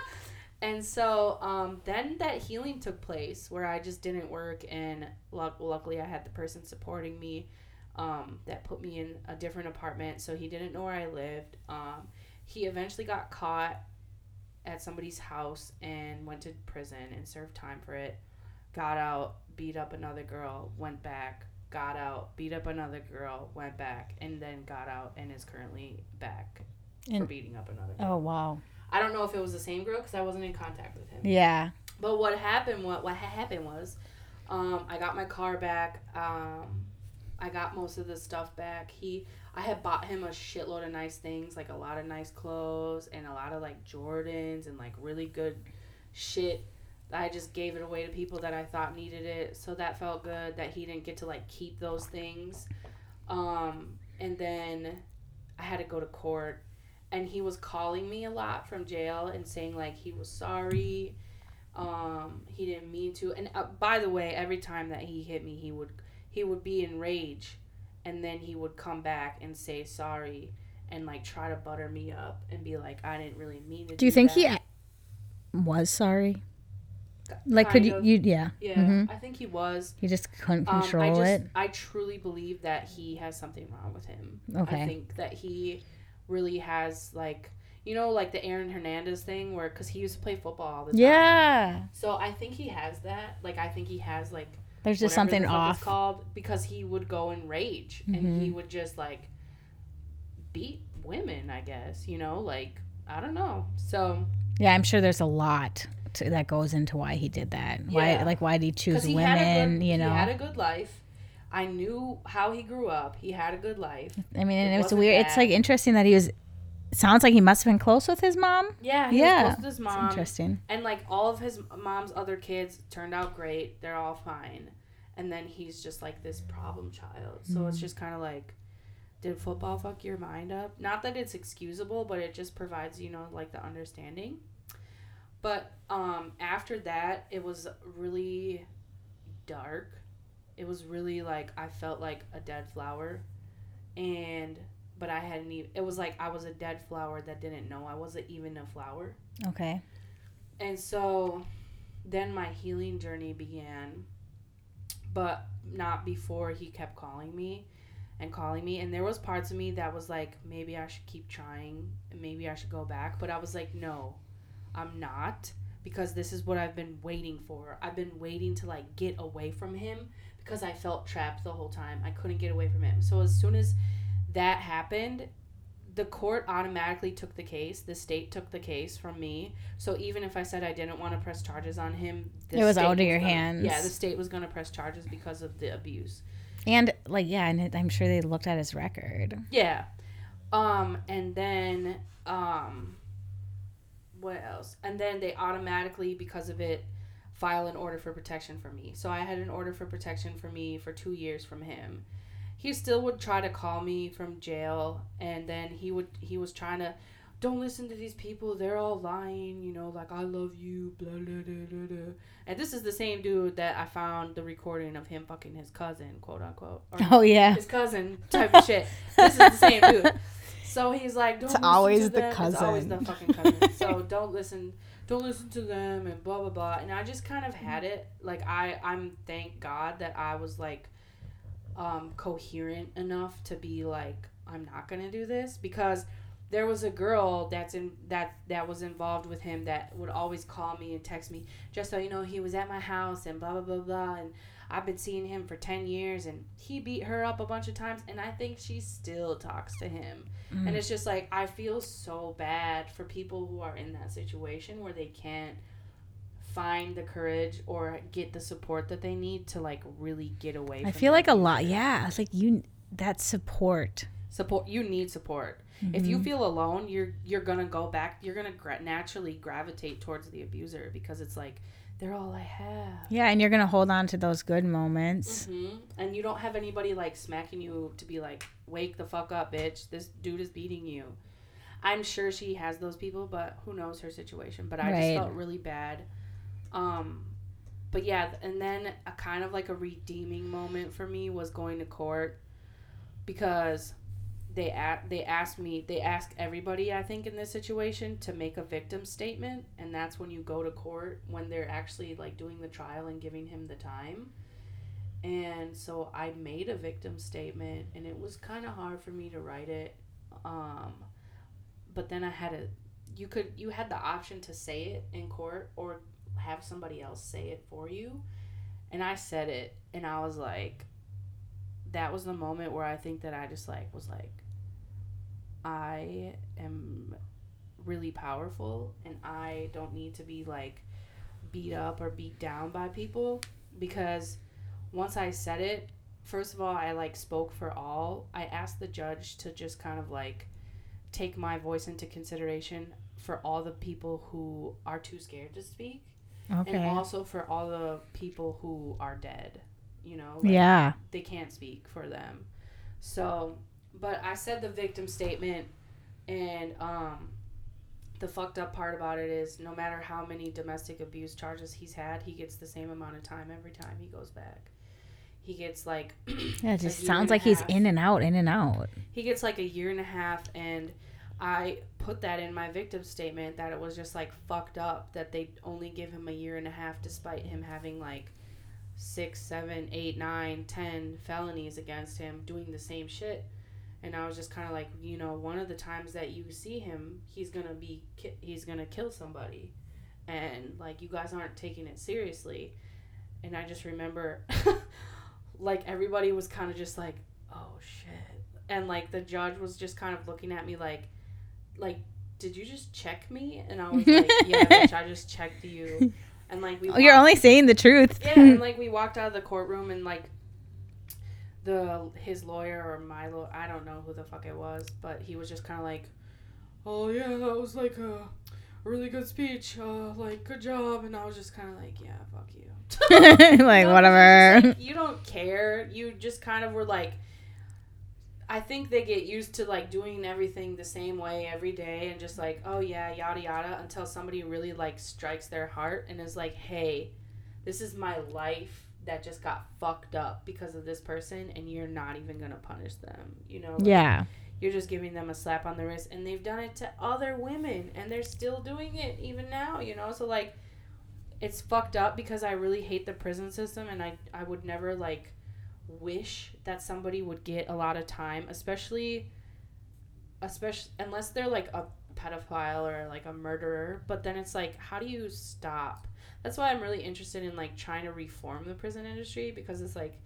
and so um, then that healing took place where I just didn't work, and luck- luckily I had the person supporting me um, that put me in a different apartment, so he didn't know where I lived. Um, he eventually got caught at somebody's house and went to prison and served time for it. Got out, beat up another girl, went back, got out, beat up another girl, went back, and then got out and is currently back for And- beating up another girl. Oh wow. I don't know if it was the same girl because I wasn't in contact with him. Yeah. But what happened? What what happened was, um, I got my car back. Um, I got most of the stuff back. He, I had bought him a shitload of nice things, like a lot of nice clothes and a lot of like Jordans and like really good shit. I just gave it away to people that I thought needed it, so that felt good that he didn't get to like keep those things. Um, and then I had to go to court, and he was calling me a lot from jail and saying like he was sorry um he didn't mean to and uh, by the way every time that he hit me he would he would be in rage and then he would come back and say sorry and like try to butter me up and be like i didn't really mean to Do you think he was sorry? Like could you, of. you yeah. yeah Mhm. i think he was He just couldn't um, control I just it. I truly believe that he has something wrong with him. Okay. I think that he really has like you know like the Aaron Hernandez thing where because he used to play football all the time. Yeah. So I think he has that. Like I think he has like There's just something off. Called because he would go in rage and Mm-hmm. he would just like beat women. I guess you know like I don't know. So Yeah, I'm sure there's a lot that goes into why he did that. Why like why did he choose he women, good, you know? he had a good life. I knew how he grew up. He had a good life. I mean, and It it's wasn't weird. It's like interesting that he was. Sounds like he must have been close with his mom. Yeah, he Yeah, was his It's mom. interesting. And like all of his mom's other kids turned out great. They're all fine. And then he's just like this problem child. So Mm-hmm. it's just kind of like did football fuck your mind up? Not that it's excusable, but it just provides, you know, like the understanding. But um, after that, it was really dark. It was really like I felt like a dead flower, and but I hadn't even. It was like I was a dead flower that didn't know I wasn't even a flower. Okay. And so, then my healing journey began, but not before he kept calling me and calling me and there was parts of me that was like maybe I should keep trying maybe I should go back but I was like no I'm not because this is what I've been waiting for I've been waiting to like get away from him because I felt trapped the whole time I couldn't get away from him so as soon as that happened the court automatically took the case the state took the case from me so even if I said I didn't want to press charges on him It was out of your gonna- hands. yeah the state was going to press charges because of the abuse And like yeah, and I'm sure they looked at his record. Yeah. Um, and then um what else? And then they automatically, because of it, file an order for protection for me. So I had an order for protection for me for two years from him. He still would try to call me from jail and then he would he was trying to don't listen to these people, they're all lying, you know, like I love you, blah blah blah blah blah. And this is the same dude that I found the recording of him fucking his cousin, quote unquote. Oh yeah. his cousin type of shit. This is the same dude. So he's like, don't It's listen always to the them. It's always the cousin. fucking cousin. so don't listen, don't listen to them and blah blah blah. And I just kind of had it. Like I, I'm thank God that I was like, um, coherent enough to be like, I'm not gonna do this because there was a girl that's in that that was involved with him that would always call me and text me just so you know he was at my house and blah blah blah blah and I've been seeing him for 10 years and he beat her up a bunch of times and I think she still talks to him. Mm. And it's just like I feel so bad for people who are in that situation where they can't find the courage or get the support that they need to like really get away I feel like a lot. Yeah, it's like you that support. support you need support if Mm-hmm. you feel alone you're you're gonna go back you're gonna gra- naturally gravitate towards the abuser because it's like they're all i have. Yeah, and you're gonna hold on to those good moments. hmm and you don't have anybody like smacking you to be like wake the fuck up bitch. This dude is beating you. I'm sure she has those people but who knows her situation. But i just felt really bad. Um but yeah and then a kind of like a redeeming moment for me was going to court because they a- they asked me they ask everybody I think in this situation to make a victim statement and that's when you go to court when they're actually like doing the trial and giving him the time. And so I made a victim statement and it was kind of hard for me to write it um but then I had a you could you had the option to say it in court or have somebody else say it for you. And I said it and I was like that was the moment where I think that I just like was like I am really powerful and I don't need to be like beat up or beat down by people because once I said it, first of all, I like spoke for all. I asked the judge to just kind of like take my voice into consideration for all the people who are too scared to speak Okay. and also for all the people who are dead, you know? like, yeah. they can't speak for them. So, but I said the victim statement, and um, the fucked up part about it is no matter how many domestic abuse charges he's had, he gets the same amount of time every time he goes back. He gets like Yeah, it just sounds like he's in and out, in and out. he gets like a year and a half and i put that in my victim statement that it was just like fucked up that they only give him a year and a half despite him having like six seven eight nine ten felonies against him doing the same shit and i was just kind of like you know one of the times that you see him he's gonna be ki- he's gonna kill somebody. And like you guys aren't taking it seriously. And i just remember like everybody was kind of just like oh shit. And like the judge was just kind of looking at me like like did you just check me? And i was like yeah bitch i just checked you. And like we Oh, you're only saying the truth. yeah and like we walked out of the courtroom and like the his lawyer or my lawyer i don't know who the fuck it was but he was just kind of like oh yeah that was like a really good speech uh like good job and i was just kind of like yeah fuck you like no, whatever. like, you don't care. You just kind of were like, I think they get used to like doing everything the same way every day and just like, oh yeah, yada yada until somebody really like strikes their heart and is like, hey, this is my life that just got fucked up because of this person and you're not even gonna punish them. You know? Like, Yeah. You're just giving them a slap on the wrist and they've done it to other women and they're still doing it even now, you know? So like it's fucked up because I really hate the prison system and I I would never like wish that somebody would get a lot of time, especially especially unless they're like a pedophile or like a murderer, but then it's like how do you stop? That's why I'm really interested in like trying to reform the prison industry because it's like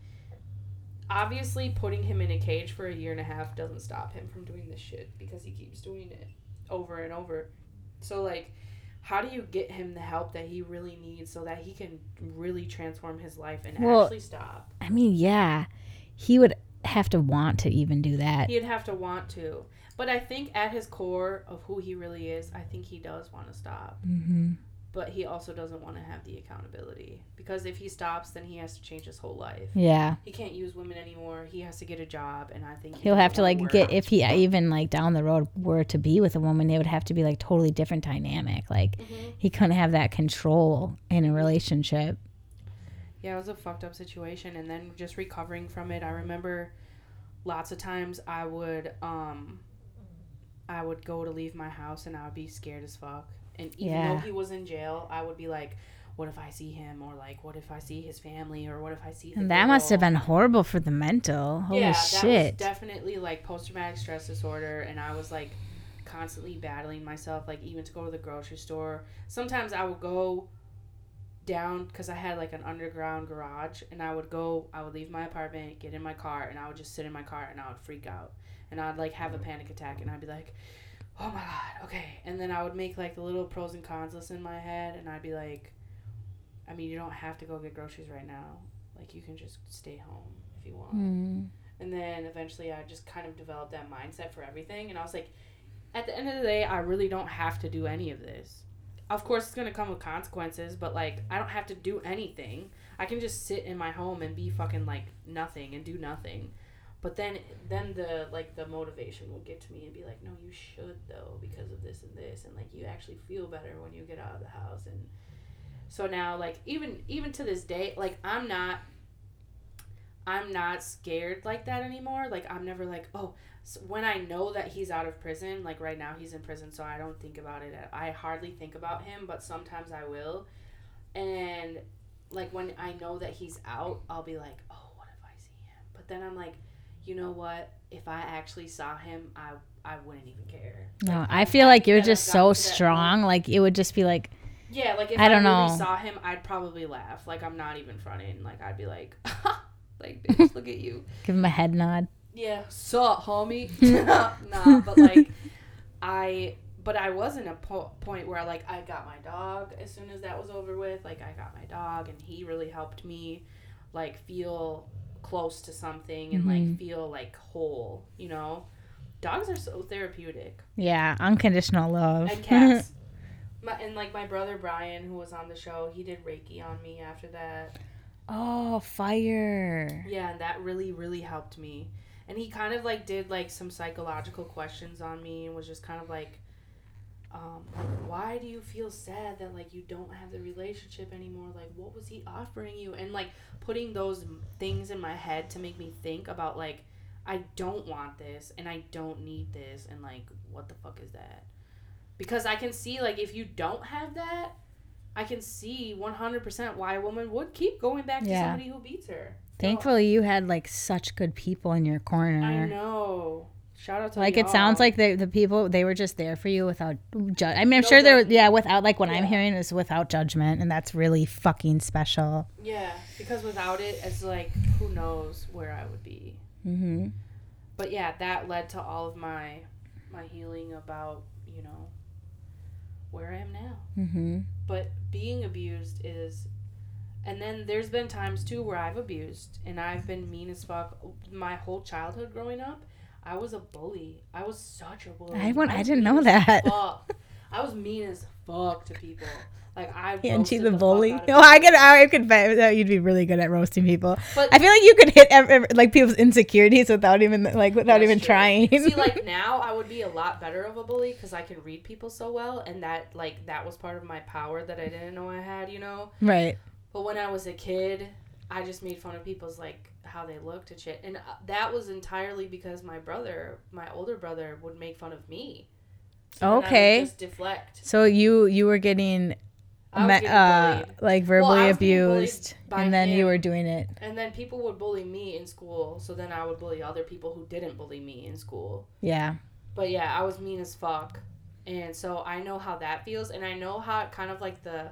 obviously putting him in a cage for a year and a half doesn't stop him from doing this shit because he keeps doing it over and over. So like how do you get him the help that he really needs so that he can really transform his life and Well- actually stop? I mean, yeah. He would have to want to even do that. He'd have to want to. But I think at his core of who he really is, I think he does want to stop. hmm But he also doesn't want to have the accountability. Because if he stops, then he has to change his whole life. Yeah. He can't use women anymore. He has to get a job. And I think he He'll have to like wanna get if he even like down the road were to be with a woman, it would have to be like totally different dynamic. Like Mhm. he couldn't have that control in a relationship. Yeah, it was a fucked up situation. And then just recovering from it, I remember lots of times I would, um, I would go to leave my house and I would be scared as fuck. And even Yeah. though he was in jail, I would be like, what if I see him? Or like, what if I see his family? Or what if I see And that must have been horrible for the mental. Holy yeah, shit. that was definitely like post traumatic stress disorder, and I was like constantly battling myself, like even to go to the grocery store. Sometimes I would go down because I had like an underground garage, and I would go, I would leave my apartment, get in my car, and I would just sit in my car, and I would freak out, and I'd like have a panic attack, and I'd be like. Oh my god, okay. And then I would make like the little pros and cons list in my head and I'd be like I mean you don't have to go get groceries right now. Like you can just stay home if you want. Mm. And then eventually I just kind of developed that mindset for everything. And I was like, at the end of the day, I really don't have to do any of this. Of course, it's going to come with consequences, but like, I don't have to do anything. I can just sit in my home and be fucking like nothing and do nothing. But then, then the like the motivation will get to me and be like, no, you should though because of this and this, and like you actually feel better when you get out of the house. And so now, like even even to this day, like I'm not I'm not scared like that anymore. Like I'm never like, oh, so when I know that he's out of prison, like right now he's in prison, so I don't think about it. I hardly think about him, but sometimes I will. And like when I know that he's out, I'll be like, oh, what if I see him? But then I'm like, you know what? If I actually saw him, I I wouldn't even care. No, Like, I feel like you're just so strong. Like it would just be like, Yeah, like if I I, don't really know. saw him, I'd probably laugh. Like I'm not even fronting. Like I'd be like, like bitch, look at you. give him a head nod. Yeah, sup, homie. nah, but like, I, but I was in a po- point where like I got my dog as soon as that was over with. Like I got my dog, and he really helped me, like feel close to something and like Mhm. feel like whole. You know, dogs are so therapeutic, Yeah, unconditional love. and cats. my, and like my brother Brian, who was on the show, he did Reiki on me after that. oh, fire. Yeah, and that really, really helped me. And he kind of like did like some psychological questions on me and was just kind of like, um, like, why do you feel sad that like you don't have the relationship anymore? Like, what was he offering you? And like putting those things in my head to make me think about like, I don't want this and I don't need this and like, what the fuck is that? Because I can see like if you don't have that, I can see 100% why a woman would keep going back to somebody who beats her. Thankfully, you had like such good people in your corner. I know. Shout out to Like it sounds like the the people they were just there for you without. Ju- I mean, I'm No sure there. Yeah, without like what I'm hearing is without judgment, and that's really fucking special. yeah, because without it, it's like who knows where I would be. Mm-hmm. But yeah, that led to all of my my healing about you know where I am now. Mm-hmm. But being abused is, and then there's been times too where I've abused and I've been mean as fuck. My whole childhood growing up, I was a bully. I was such a bully. I went- I was didn't know that. I was mean as fuck to people. Like I And she roasted the bully. No, I could. I could bet that you'd be really good at roasting people. But I feel like you could hit ev- ev- like people's insecurities without even like without even true. trying. See, like now, I would be a lot better of a bully because I can read people so well, and that like that was part of my power that I didn't know I had. You know. right. But when I was a kid, I just made fun of people's like how they looked and shit, and uh, that was entirely because my brother, my older brother, would make fun of me. would Okay. just deflect. So you you were getting me- getting uh, like verbally I was getting bullied abused, and then you were doing it. And then people would bully me in school, so then I would bully other people who didn't bully me in school. Yeah. But yeah, I was mean as fuck. And so I know how that feels and I know how it kind of like the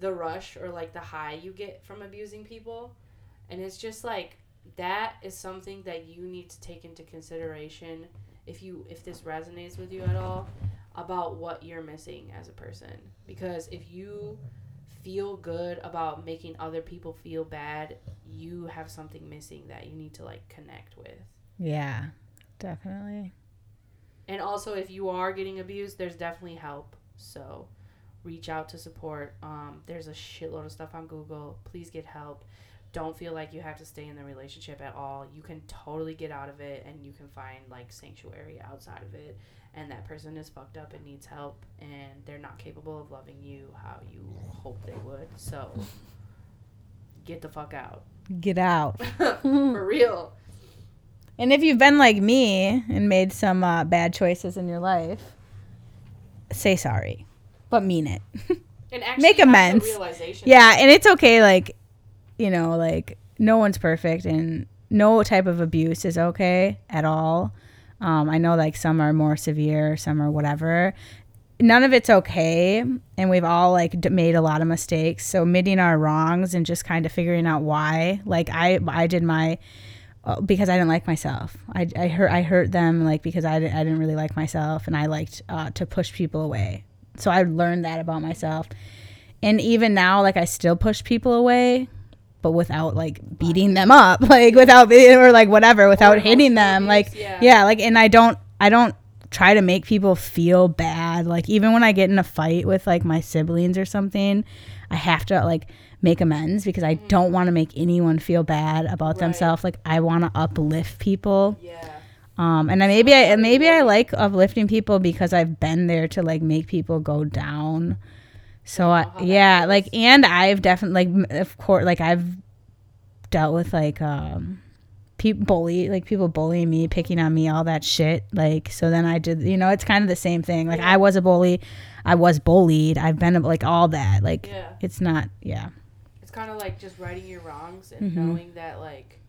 the rush or like the high you get from abusing people. And it's just like that is something that you need to take into consideration if you if this resonates with you at all about what you're missing as a person because if you feel good about making other people feel bad, you have something missing that you need to like connect with. Yeah. Definitely. And also, if you are getting abused, there's definitely help. So reach out to support. Um, there's a shitload of stuff on Google. Please get help. Don't feel like you have to stay in the relationship at all. You can totally get out of it and you can find like sanctuary outside of it. And that person is fucked up and needs help and they're not capable of loving you how you hope they would. So get the fuck out. Get out. For real. And if you've been like me and made some uh, bad choices in your life, say sorry, but mean it. And actually Make amends. realization yeah, and it's okay. Like, you know, like no one's perfect, and no type of abuse is okay at all. Um, I know like some are more severe, some are whatever. None of it's okay, and we've all like d- made a lot of mistakes. So admitting our wrongs and just kind of figuring out why. Like I, I did my uh, because I didn't like myself. I, I hurt I hurt them like because I, I didn't really like myself and I liked uh, to push people away. So I learned that about myself. And even now, like I still push people away, but without like beating them up, like without being or like whatever, without hitting them. abuse, Like yeah. yeah, like and I don't I don't try to make people feel bad. Like even when I get in a fight with like my siblings or something, I have to like make amends because I mm-hmm. don't want to make anyone feel bad about. Right. themselves. Like I want to uplift people. Yeah. Um, and I, maybe I maybe I like uplifting people because I've been there to like make people go down. So I, know how that yeah, like and I've definitely like of course like I've dealt with like um people bully like people bullying me, picking on me, all that shit. Like so then I did you know it's kind of the same thing. Like. I was a bully, I was bullied, I've been like all that. Like Yeah. it's not yeah It's kind of like just righting your wrongs and Mhm. knowing that like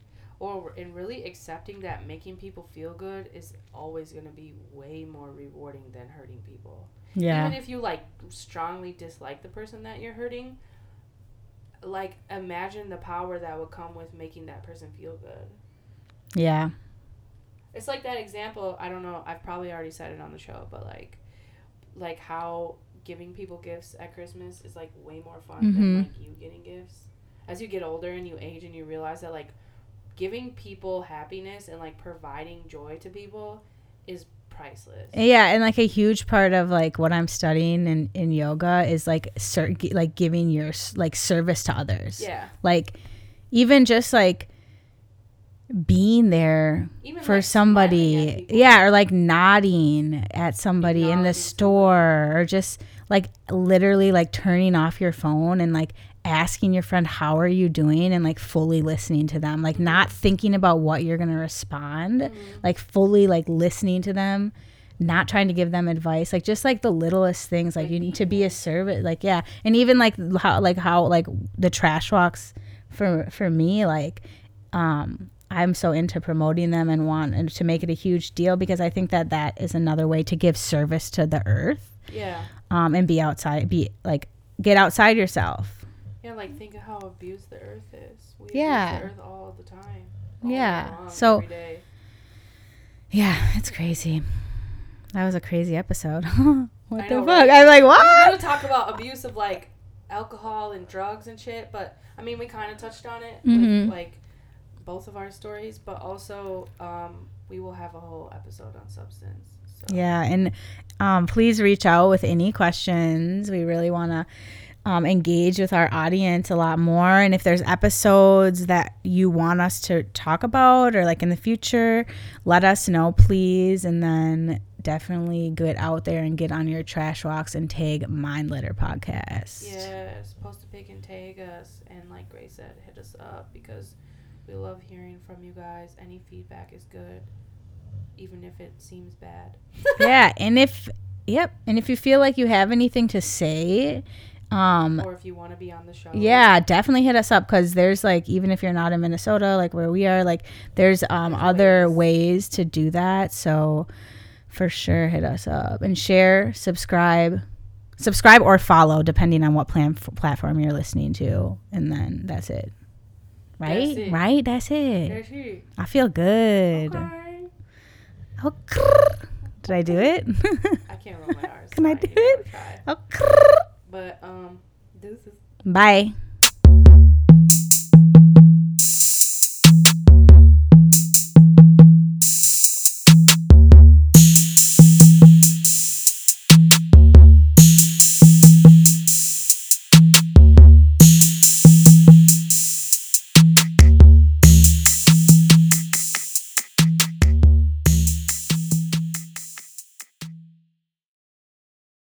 or and really accepting that making people feel good is always going to be way more rewarding than hurting people. yeah Even if you like strongly dislike the person that you're hurting, like imagine the power that would come with making that person feel good. yeah It's like that example, I don't know, I've probably already said it on the show, but like like how giving people gifts at Christmas is like way more fun Mhm. than like you getting gifts. As you get older and you age and you realize that like giving people happiness and like providing joy to people is priceless. Yeah, and like a huge part of like what I'm studying in, in yoga is like ser- like giving your like service to others. Yeah. Like even just like being there Even for like, somebody. Yeah, or like nodding at somebody in the store or just like literally like turning off your phone and like asking your friend how are you doing? and like fully listening to them. Like not thinking about what you're going to respond Mm-hmm. like fully like listening to them not trying to give them advice. Like just like the littlest things like, you need to be a servant like yeah. And even like how like how like the trash walks for for me like um i'm so into promoting them and want and to make it a huge deal because i think that that is another way to give service to the earth. Yeah. um and be outside be like get outside yourself Yeah, like think of how abused the earth is. We Yeah. abuse the earth all the time. all Yeah, long, so- every day. yeah it's crazy that was a crazy episode what I the know, fuck right? i'm like We were what gonna talk about abuse of like alcohol and drugs and shit, but I mean we kind of touched on it Mhm. with like both of our stories, but also um, we will have a whole episode on substance. So. Yeah, and um, please reach out with any questions. We really want to um, engage with our audience a lot more. And if there's episodes that you want us to talk about or like in the future, let us know, please. And then definitely get out there and get on your trash walks and tag Mind Litter Podcast. Yes, post a pic and tag us. And like Grace said, hit us up because we love hearing from you guys. Any feedback is good, even if it seems bad. yeah, and if yep, and if you feel like you have anything to say, um, or if you want to be on the show. yeah, definitely hit us up because there's like even if you're not in Minnesota, like where we are, like there's um There's other ways. ways to do that. So for sure, hit us up and share, subscribe, subscribe or follow depending on what plan platform you're listening to, and then that's it. Right, That's it. right. That's it. There's he. I feel good. Okay. Oh. Did I do it? I can't roll my R's. Can I do it? try. But um, deuces. Bye.